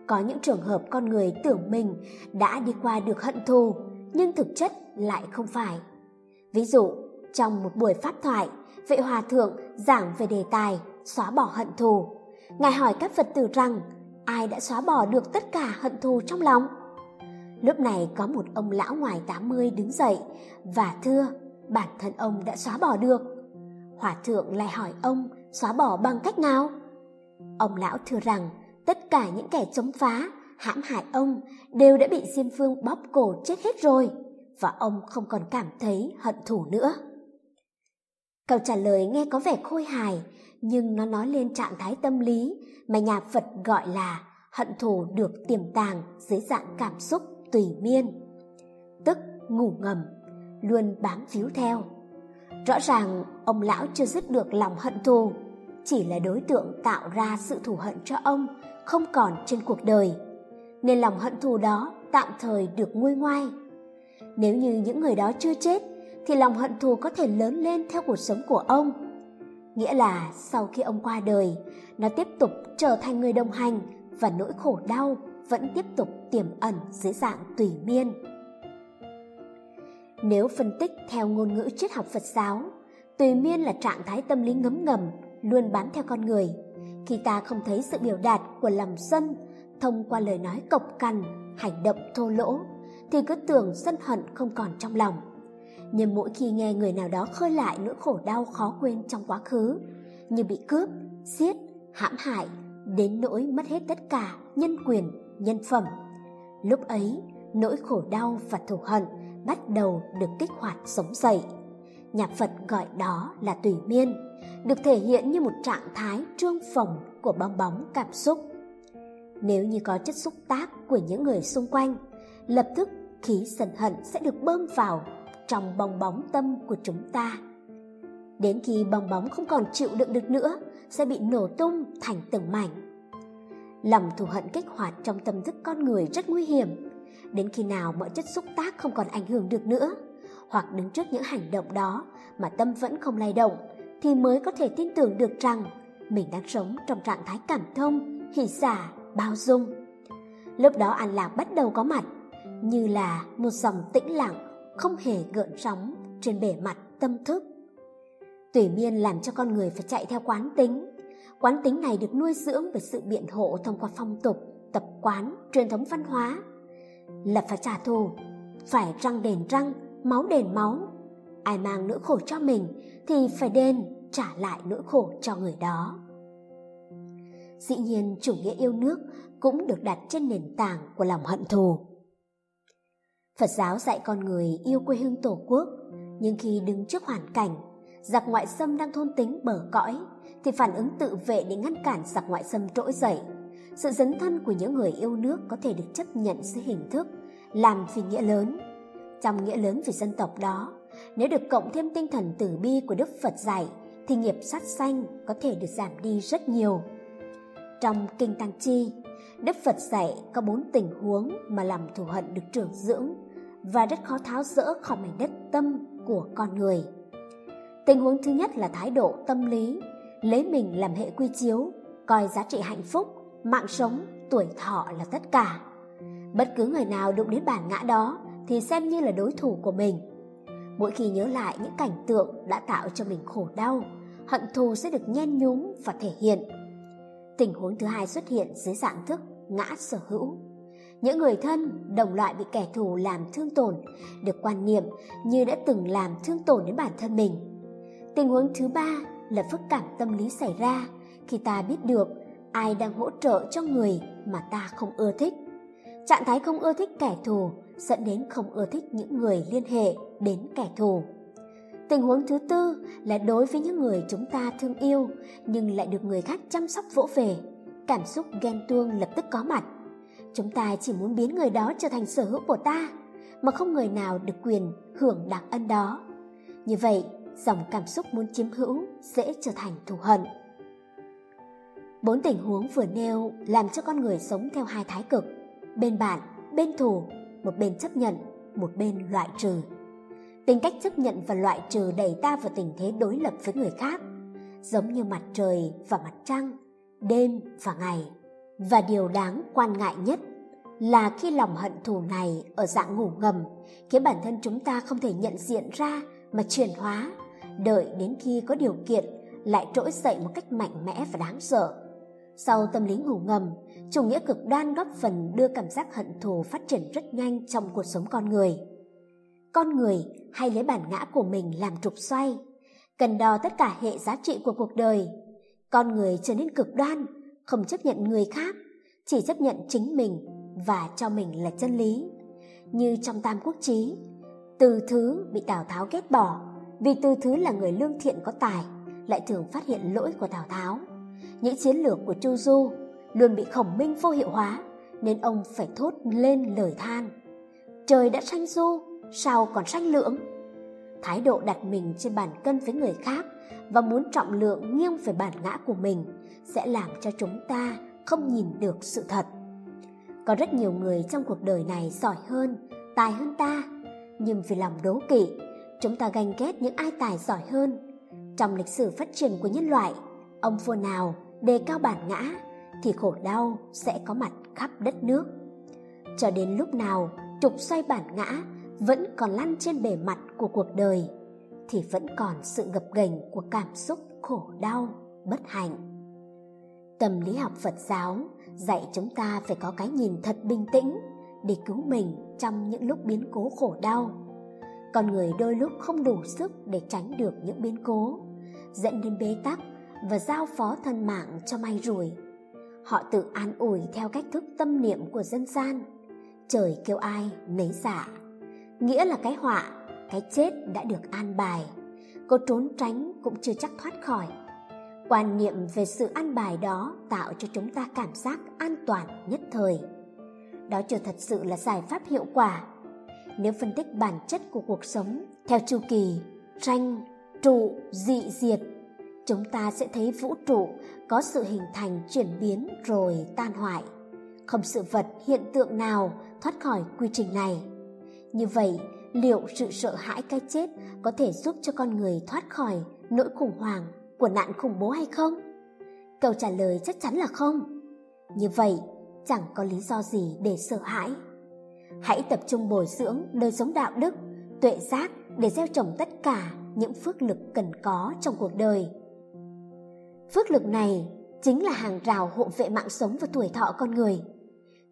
Có những trường hợp con người tưởng mình đã đi qua được hận thù, nhưng thực chất lại không phải. Ví dụ, trong một buổi pháp thoại, vị hòa thượng giảng về đề tài xóa bỏ hận thù. Ngài hỏi các Phật tử rằng ai đã xóa bỏ được tất cả hận thù trong lòng? Lúc này có một ông lão ngoài 80 đứng dậy và thưa bản thân ông đã xóa bỏ được. Hòa thượng lại hỏi ông xóa bỏ bằng cách nào? Ông lão thưa rằng tất cả những kẻ chống phá, hãm hại ông đều đã bị Diêm Phương bóp cổ chết hết rồi và ông không còn cảm thấy hận thù nữa. Câu trả lời nghe có vẻ khôi hài, nhưng nó nói lên trạng thái tâm lý mà nhà Phật gọi là hận thù được tiềm tàng dưới dạng cảm xúc tùy miên, tức ngủ ngầm, luôn bám víu theo. Rõ ràng ông lão chưa dứt được lòng hận thù, chỉ là đối tượng tạo ra sự thù hận cho ông không còn trên cuộc đời, nên lòng hận thù đó tạm thời được nguôi ngoai. Nếu như những người đó chưa chết, thì lòng hận thù có thể lớn lên theo cuộc sống của ông. Nghĩa là sau khi ông qua đời, nó tiếp tục trở thành người đồng hành và nỗi khổ đau vẫn tiếp tục tiềm ẩn dưới dạng tùy miên. Nếu phân tích theo ngôn ngữ triết học Phật giáo, tùy miên là trạng thái tâm lý ngấm ngầm, luôn bám theo con người. Khi ta không thấy sự biểu đạt của lòng sân thông qua lời nói cộc cằn, hành động thô lỗ, thì cứ tưởng sân hận không còn trong lòng. Nhưng mỗi khi nghe người nào đó khơi lại nỗi khổ đau khó quên trong quá khứ, như bị cướp, giết, hãm hại, đến nỗi mất hết tất cả nhân quyền, nhân phẩm. Lúc ấy, nỗi khổ đau và thù hận bắt đầu được kích hoạt sống dậy. Nhà Phật gọi đó là tùy miên, được thể hiện như một trạng thái trương phồng của bong bóng cảm xúc. Nếu như có chất xúc tác của những người xung quanh, lập tức khí sân hận sẽ được bơm vào trong bong bóng tâm của chúng ta. Đến khi bong bóng không còn chịu đựng được nữa, sẽ bị nổ tung thành từng mảnh. Lòng thù hận kích hoạt trong tâm thức con người rất nguy hiểm, đến khi nào mọi chất xúc tác không còn ảnh hưởng được nữa, hoặc đứng trước những hành động đó mà tâm vẫn không lay động, thì mới có thể tin tưởng được rằng mình đang sống trong trạng thái cảm thông, hỷ xả, bao dung. Lúc đó an lạc bắt đầu có mặt, như là một dòng tĩnh lặng không hề gợn sóng trên bề mặt tâm thức. Tùy miên làm cho con người phải chạy theo quán tính. Quán tính này được nuôi dưỡng bởi sự biện hộ thông qua phong tục, tập quán, truyền thống văn hóa. Lập phải trả thù, phải răng đền răng, máu đền máu. Ai mang nỗi khổ cho mình thì phải đền trả lại nỗi khổ cho người đó. Dĩ nhiên chủ nghĩa yêu nước cũng được đặt trên nền tảng của lòng hận thù. Phật giáo dạy con người yêu quê hương tổ quốc, nhưng khi đứng trước hoàn cảnh, giặc ngoại xâm đang thôn tính bờ cõi, thì phản ứng tự vệ để ngăn cản giặc ngoại xâm trỗi dậy. Sự dấn thân của những người yêu nước có thể được chấp nhận dưới hình thức làm vì nghĩa lớn. Trong nghĩa lớn vì dân tộc đó, nếu được cộng thêm tinh thần tử bi của Đức Phật dạy, thì nghiệp sát sanh có thể được giảm đi rất nhiều. Trong Kinh Tăng Chi, Đức Phật dạy có bốn tình huống mà làm thù hận được trưởng dưỡng và rất khó tháo rỡ khỏi mảnh đất tâm của con người. Tình huống thứ nhất là thái độ tâm lý, lấy mình làm hệ quy chiếu, coi giá trị hạnh phúc, mạng sống, tuổi thọ là tất cả. Bất cứ người nào đụng đến bản ngã đó thì xem như là đối thủ của mình. Mỗi khi nhớ lại những cảnh tượng đã tạo cho mình khổ đau, hận thù sẽ được nhen nhúm và thể hiện. Tình huống thứ hai xuất hiện dưới dạng thức ngã sở hữu. Những người thân, đồng loại bị kẻ thù làm thương tổn được quan niệm như đã từng làm thương tổn đến bản thân mình. Tình huống thứ ba là phức cảm tâm lý xảy ra khi ta biết được ai đang hỗ trợ cho người mà ta không ưa thích. Trạng thái không ưa thích kẻ thù dẫn đến không ưa thích những người liên hệ đến kẻ thù. Tình huống thứ tư là đối với những người chúng ta thương yêu nhưng lại được người khác chăm sóc vỗ về cảm xúc ghen tuông lập tức có mặt. Chúng ta chỉ muốn biến người đó trở thành sở hữu của ta, mà không người nào được quyền hưởng đặc ân đó. Như vậy, dòng cảm xúc muốn chiếm hữu dễ trở thành thù hận. Bốn tình huống vừa nêu làm cho con người sống theo hai thái cực, bên bạn, bên thù, một bên chấp nhận, một bên loại trừ. Tính cách chấp nhận và loại trừ đẩy ta vào tình thế đối lập với người khác, giống như mặt trời và mặt trăng, đêm và ngày. Và điều đáng quan ngại nhất là khi lòng hận thù này ở dạng ngủ ngầm, khiến bản thân chúng ta không thể nhận diện ra mà chuyển hóa. Đợi đến khi có điều kiện, lại trỗi dậy một cách mạnh mẽ và đáng sợ. Sau tâm lý ngủ ngầm, chủ nghĩa cực đoan góp phần đưa cảm giác hận thù phát triển rất nhanh trong cuộc sống con người. Con người hay lấy bản ngã của mình làm trục xoay, cần đo tất cả hệ giá trị của cuộc đời con người trở nên cực đoan, không chấp nhận người khác, chỉ chấp nhận chính mình và cho mình là chân lý. Như trong tam quốc chí, từ thứ bị tào tháo ghét bỏ vì từ thứ là người lương thiện có tài, lại thường phát hiện lỗi của tào tháo. Những chiến lược của chu du luôn bị khổng minh vô hiệu hóa, nên ông phải thốt lên lời than. Trời đã sanh du, sao còn sanh lưỡng? thái độ đặt mình trên bàn cân với người khác và muốn trọng lượng nghiêng về bản ngã của mình sẽ làm cho chúng ta không nhìn được sự thật. Có rất nhiều người trong cuộc đời này giỏi hơn, tài hơn ta, nhưng vì lòng đố kỵ, chúng ta ganh ghét những ai tài giỏi hơn. Trong lịch sử phát triển của nhân loại, ông vua nào đề cao bản ngã thì khổ đau sẽ có mặt khắp đất nước. Cho đến lúc nào trục xoay bản ngã vẫn còn lăn trên bề mặt của cuộc đời thì vẫn còn sự ngập ghềnh của cảm xúc khổ đau, bất hạnh tâm lý học phật giáo dạy chúng ta phải có cái nhìn thật bình tĩnh để cứu mình trong những lúc biến cố khổ đau con người đôi lúc không đủ sức để tránh được những biến cố, dẫn đến bế tắc và giao phó thân mạng cho may rủi họ tự an ủi theo cách thức tâm niệm của dân gian, trời kêu ai nấy giả dạ. nghĩa là cái họa cái chết đã được an bài. Có trốn tránh cũng chưa chắc thoát khỏi. Quan niệm về sự an bài đó tạo cho chúng ta cảm giác an toàn nhất thời. Đó chưa thật sự là giải pháp hiệu quả. Nếu phân tích bản chất của cuộc sống theo chu kỳ tranh trụ, dị diệt, chúng ta sẽ thấy vũ trụ có sự hình thành chuyển biến rồi tan hoại. Không sự vật hiện tượng nào thoát khỏi quy trình này. Như vậy liệu sự sợ hãi cái chết có thể giúp cho con người thoát khỏi nỗi khủng hoảng của nạn khủng bố hay không? Câu trả lời chắc chắn là không. Như vậy, chẳng có lý do gì để sợ hãi. Hãy tập trung bồi dưỡng đời sống đạo đức, tuệ giác để gieo trồng tất cả những phước lực cần có trong cuộc đời. Phước lực này chính là hàng rào hộ vệ mạng sống và tuổi thọ con người.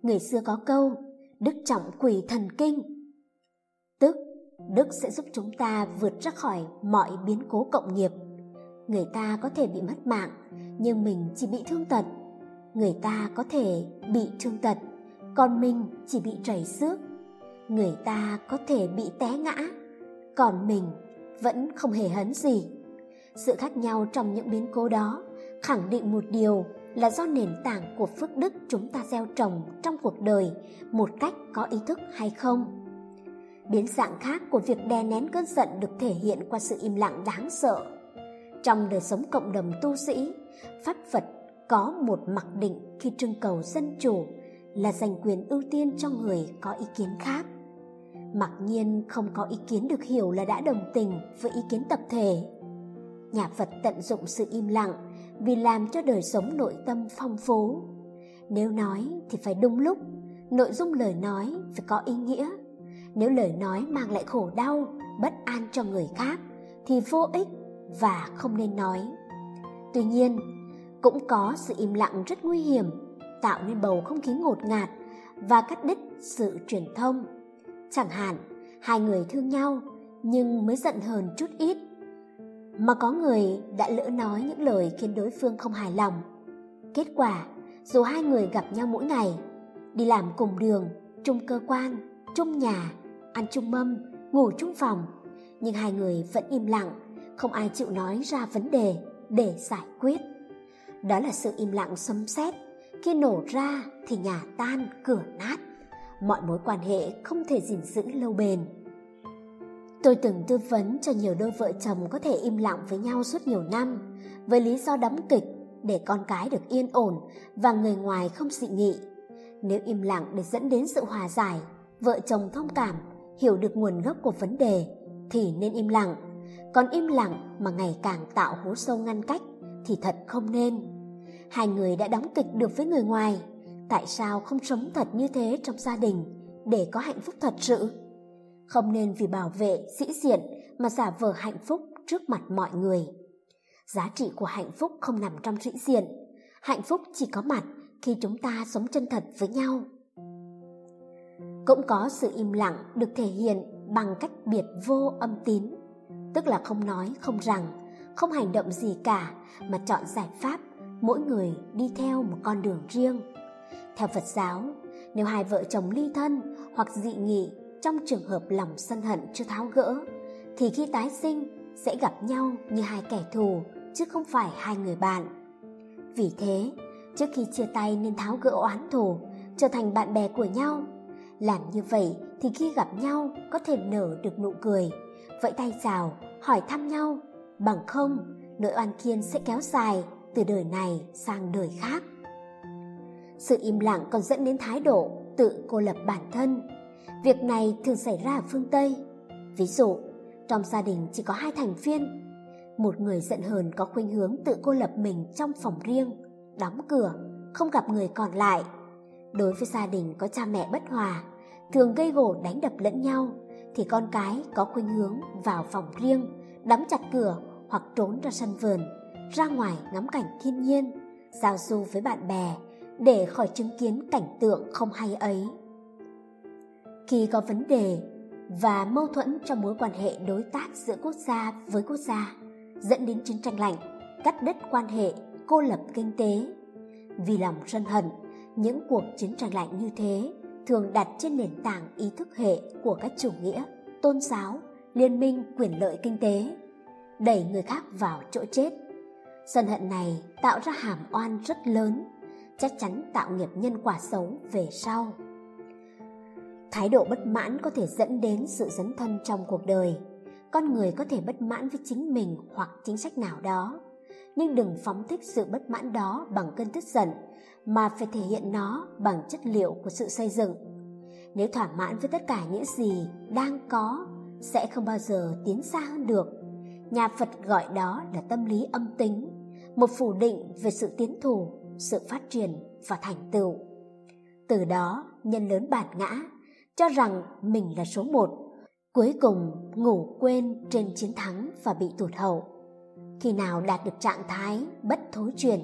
Người xưa có câu, đức trọng quỷ thần kinh đức sẽ giúp chúng ta vượt ra khỏi mọi biến cố cộng nghiệp. Người ta có thể bị mất mạng, nhưng mình chỉ bị thương tật. Người ta có thể bị thương tật, còn mình chỉ bị chảy xước. Người ta có thể bị té ngã, còn mình vẫn không hề hấn gì. Sự khác nhau trong những biến cố đó khẳng định một điều là do nền tảng của phước đức chúng ta gieo trồng trong cuộc đời một cách có ý thức hay không biến dạng khác của việc đè nén cơn giận được thể hiện qua sự im lặng đáng sợ. Trong đời sống cộng đồng tu sĩ, pháp phật có một mặc định khi trưng cầu dân chủ là dành quyền ưu tiên cho người có ý kiến khác. Mặc nhiên không có ý kiến được hiểu là đã đồng tình với ý kiến tập thể. Nhà phật tận dụng sự im lặng vì làm cho đời sống nội tâm phong phú. Nếu nói thì phải đúng lúc, nội dung lời nói phải có ý nghĩa nếu lời nói mang lại khổ đau, bất an cho người khác, thì vô ích và không nên nói. Tuy nhiên, cũng có sự im lặng rất nguy hiểm, tạo nên bầu không khí ngột ngạt và cắt đứt sự truyền thông. Chẳng hạn, hai người thương nhau nhưng mới giận hờn chút ít, mà có người đã lỡ nói những lời khiến đối phương không hài lòng. Kết quả, dù hai người gặp nhau mỗi ngày, đi làm cùng đường, chung cơ quan, chung nhà ăn chung mâm, ngủ chung phòng. Nhưng hai người vẫn im lặng, không ai chịu nói ra vấn đề để giải quyết. Đó là sự im lặng sấm sét, khi nổ ra thì nhà tan, cửa nát. Mọi mối quan hệ không thể gìn giữ lâu bền. Tôi từng tư vấn cho nhiều đôi vợ chồng có thể im lặng với nhau suốt nhiều năm, với lý do đóng kịch để con cái được yên ổn và người ngoài không dị nghị. Nếu im lặng để dẫn đến sự hòa giải, vợ chồng thông cảm hiểu được nguồn gốc của vấn đề thì nên im lặng. Còn im lặng mà ngày càng tạo hố sâu ngăn cách thì thật không nên. Hai người đã đóng kịch được với người ngoài, tại sao không sống thật như thế trong gia đình để có hạnh phúc thật sự? Không nên vì bảo vệ sĩ diện mà giả vờ hạnh phúc trước mặt mọi người. Giá trị của hạnh phúc không nằm trong sĩ diện. Hạnh phúc chỉ có mặt khi chúng ta sống chân thật với nhau cũng có sự im lặng được thể hiện bằng cách biệt vô âm tín. Tức là không nói, không rằng, không hành động gì cả, mà chọn giải pháp, mỗi người đi theo một con đường riêng. Theo phật giáo, nếu hai vợ chồng ly thân hoặc dị nghị trong trường hợp lòng sân hận chưa tháo gỡ, thì khi tái sinh sẽ gặp nhau như hai kẻ thù, chứ không phải hai người bạn. Vì thế, trước khi chia tay nên tháo gỡ oán thù, trở thành bạn bè của nhau làm như vậy thì khi gặp nhau có thể nở được nụ cười. Vẫy tay chào, hỏi thăm nhau. Bằng không, nỗi oan kiên sẽ kéo dài từ đời này sang đời khác. Sự im lặng còn dẫn đến thái độ tự cô lập bản thân. Việc này thường xảy ra ở phương tây. Ví dụ, trong gia đình chỉ có hai thành viên. Một người giận hờn có khuynh hướng tự cô lập mình trong phòng riêng, đóng cửa, không gặp người còn lại. Đối với gia đình có cha mẹ bất hòa thường gây gổ đánh đập lẫn nhau, thì con cái có khuynh hướng vào phòng riêng, đóng chặt cửa hoặc trốn ra sân vườn, ra ngoài ngắm cảnh thiên nhiên, giao du với bạn bè để khỏi chứng kiến cảnh tượng không hay ấy. Khi có vấn đề và mâu thuẫn trong mối quan hệ đối tác giữa quốc gia với quốc gia, dẫn đến chiến tranh lạnh, cắt đứt quan hệ, cô lập kinh tế. Vì lòng sân hận, những cuộc chiến tranh lạnh như thế thường đặt trên nền tảng ý thức hệ của các chủ nghĩa, tôn giáo, liên minh quyền lợi kinh tế, đẩy người khác vào chỗ chết. Sân hận này tạo ra hàm oan rất lớn, chắc chắn tạo nghiệp nhân quả xấu về sau. Thái độ bất mãn có thể dẫn đến sự dấn thân trong cuộc đời. Con người có thể bất mãn với chính mình hoặc chính sách nào đó nhưng đừng phóng thích sự bất mãn đó bằng cơn tức giận, mà phải thể hiện nó bằng chất liệu của sự xây dựng. Nếu thỏa mãn với tất cả những gì đang có, sẽ không bao giờ tiến xa hơn được. Nhà phật gọi đó là tâm lý âm tính, một phủ định về sự tiến thủ, sự phát triển và thành tựu. Từ đó, nhân lớn bản ngã, cho rằng mình là số một, cuối cùng ngủ quên trên chiến thắng và bị tụt hậu khi nào đạt được trạng thái bất thối chuyển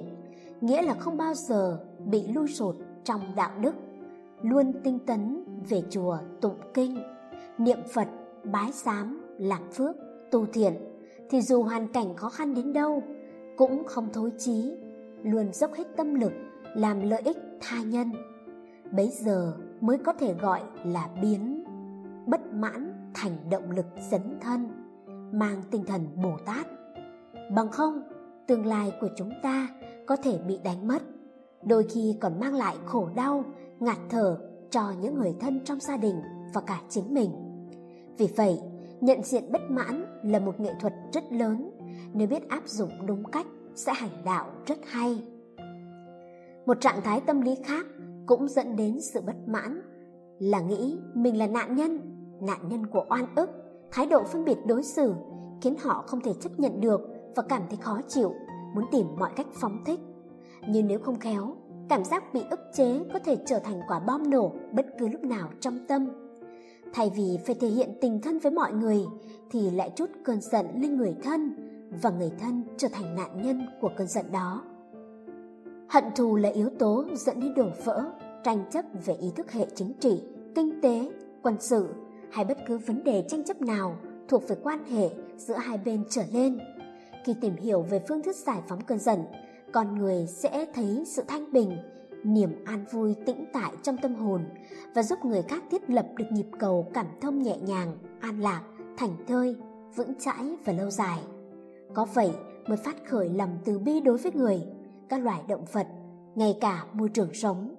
nghĩa là không bao giờ bị lui sụt trong đạo đức, luôn tinh tấn về chùa, tụng kinh, niệm phật, bái sám, làm phước, tu thiện, thì dù hoàn cảnh khó khăn đến đâu, cũng không thối chí, luôn dốc hết tâm lực làm lợi ích tha nhân. Bấy giờ mới có thể gọi là biến, bất mãn thành động lực dấn thân, mang tinh thần bồ tát bằng không, tương lai của chúng ta có thể bị đánh mất, đôi khi còn mang lại khổ đau, ngạt thở cho những người thân trong gia đình và cả chính mình. Vì vậy, nhận diện bất mãn là một nghệ thuật rất lớn, nếu biết áp dụng đúng cách sẽ hành đạo rất hay. Một trạng thái tâm lý khác cũng dẫn đến sự bất mãn là nghĩ mình là nạn nhân nạn nhân của oan ức, thái độ phân biệt đối xử khiến họ không thể chấp nhận được và cảm thấy khó chịu, muốn tìm mọi cách phóng thích. Nhưng nếu không khéo, cảm giác bị ức chế có thể trở thành quả bom nổ bất cứ lúc nào trong tâm. Thay vì phải thể hiện tình thân với mọi người, thì lại chút cơn giận lên người thân và người thân trở thành nạn nhân của cơn giận đó. Hận thù là yếu tố dẫn đến đổ vỡ, tranh chấp về ý thức hệ chính trị, kinh tế, quân sự hay bất cứ vấn đề tranh chấp nào thuộc về quan hệ giữa hai bên trở lên khi tìm hiểu về phương thức giải phóng cơn giận, con người sẽ thấy sự thanh bình, niềm an vui tĩnh tại trong tâm hồn và giúp người khác thiết lập được nhịp cầu cảm thông nhẹ nhàng, an lạc thành thơi, vững chãi và lâu dài. Có vậy mới phát khởi lòng từ bi đối với người, các loài động vật, ngay cả môi trường sống.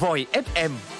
Voi FM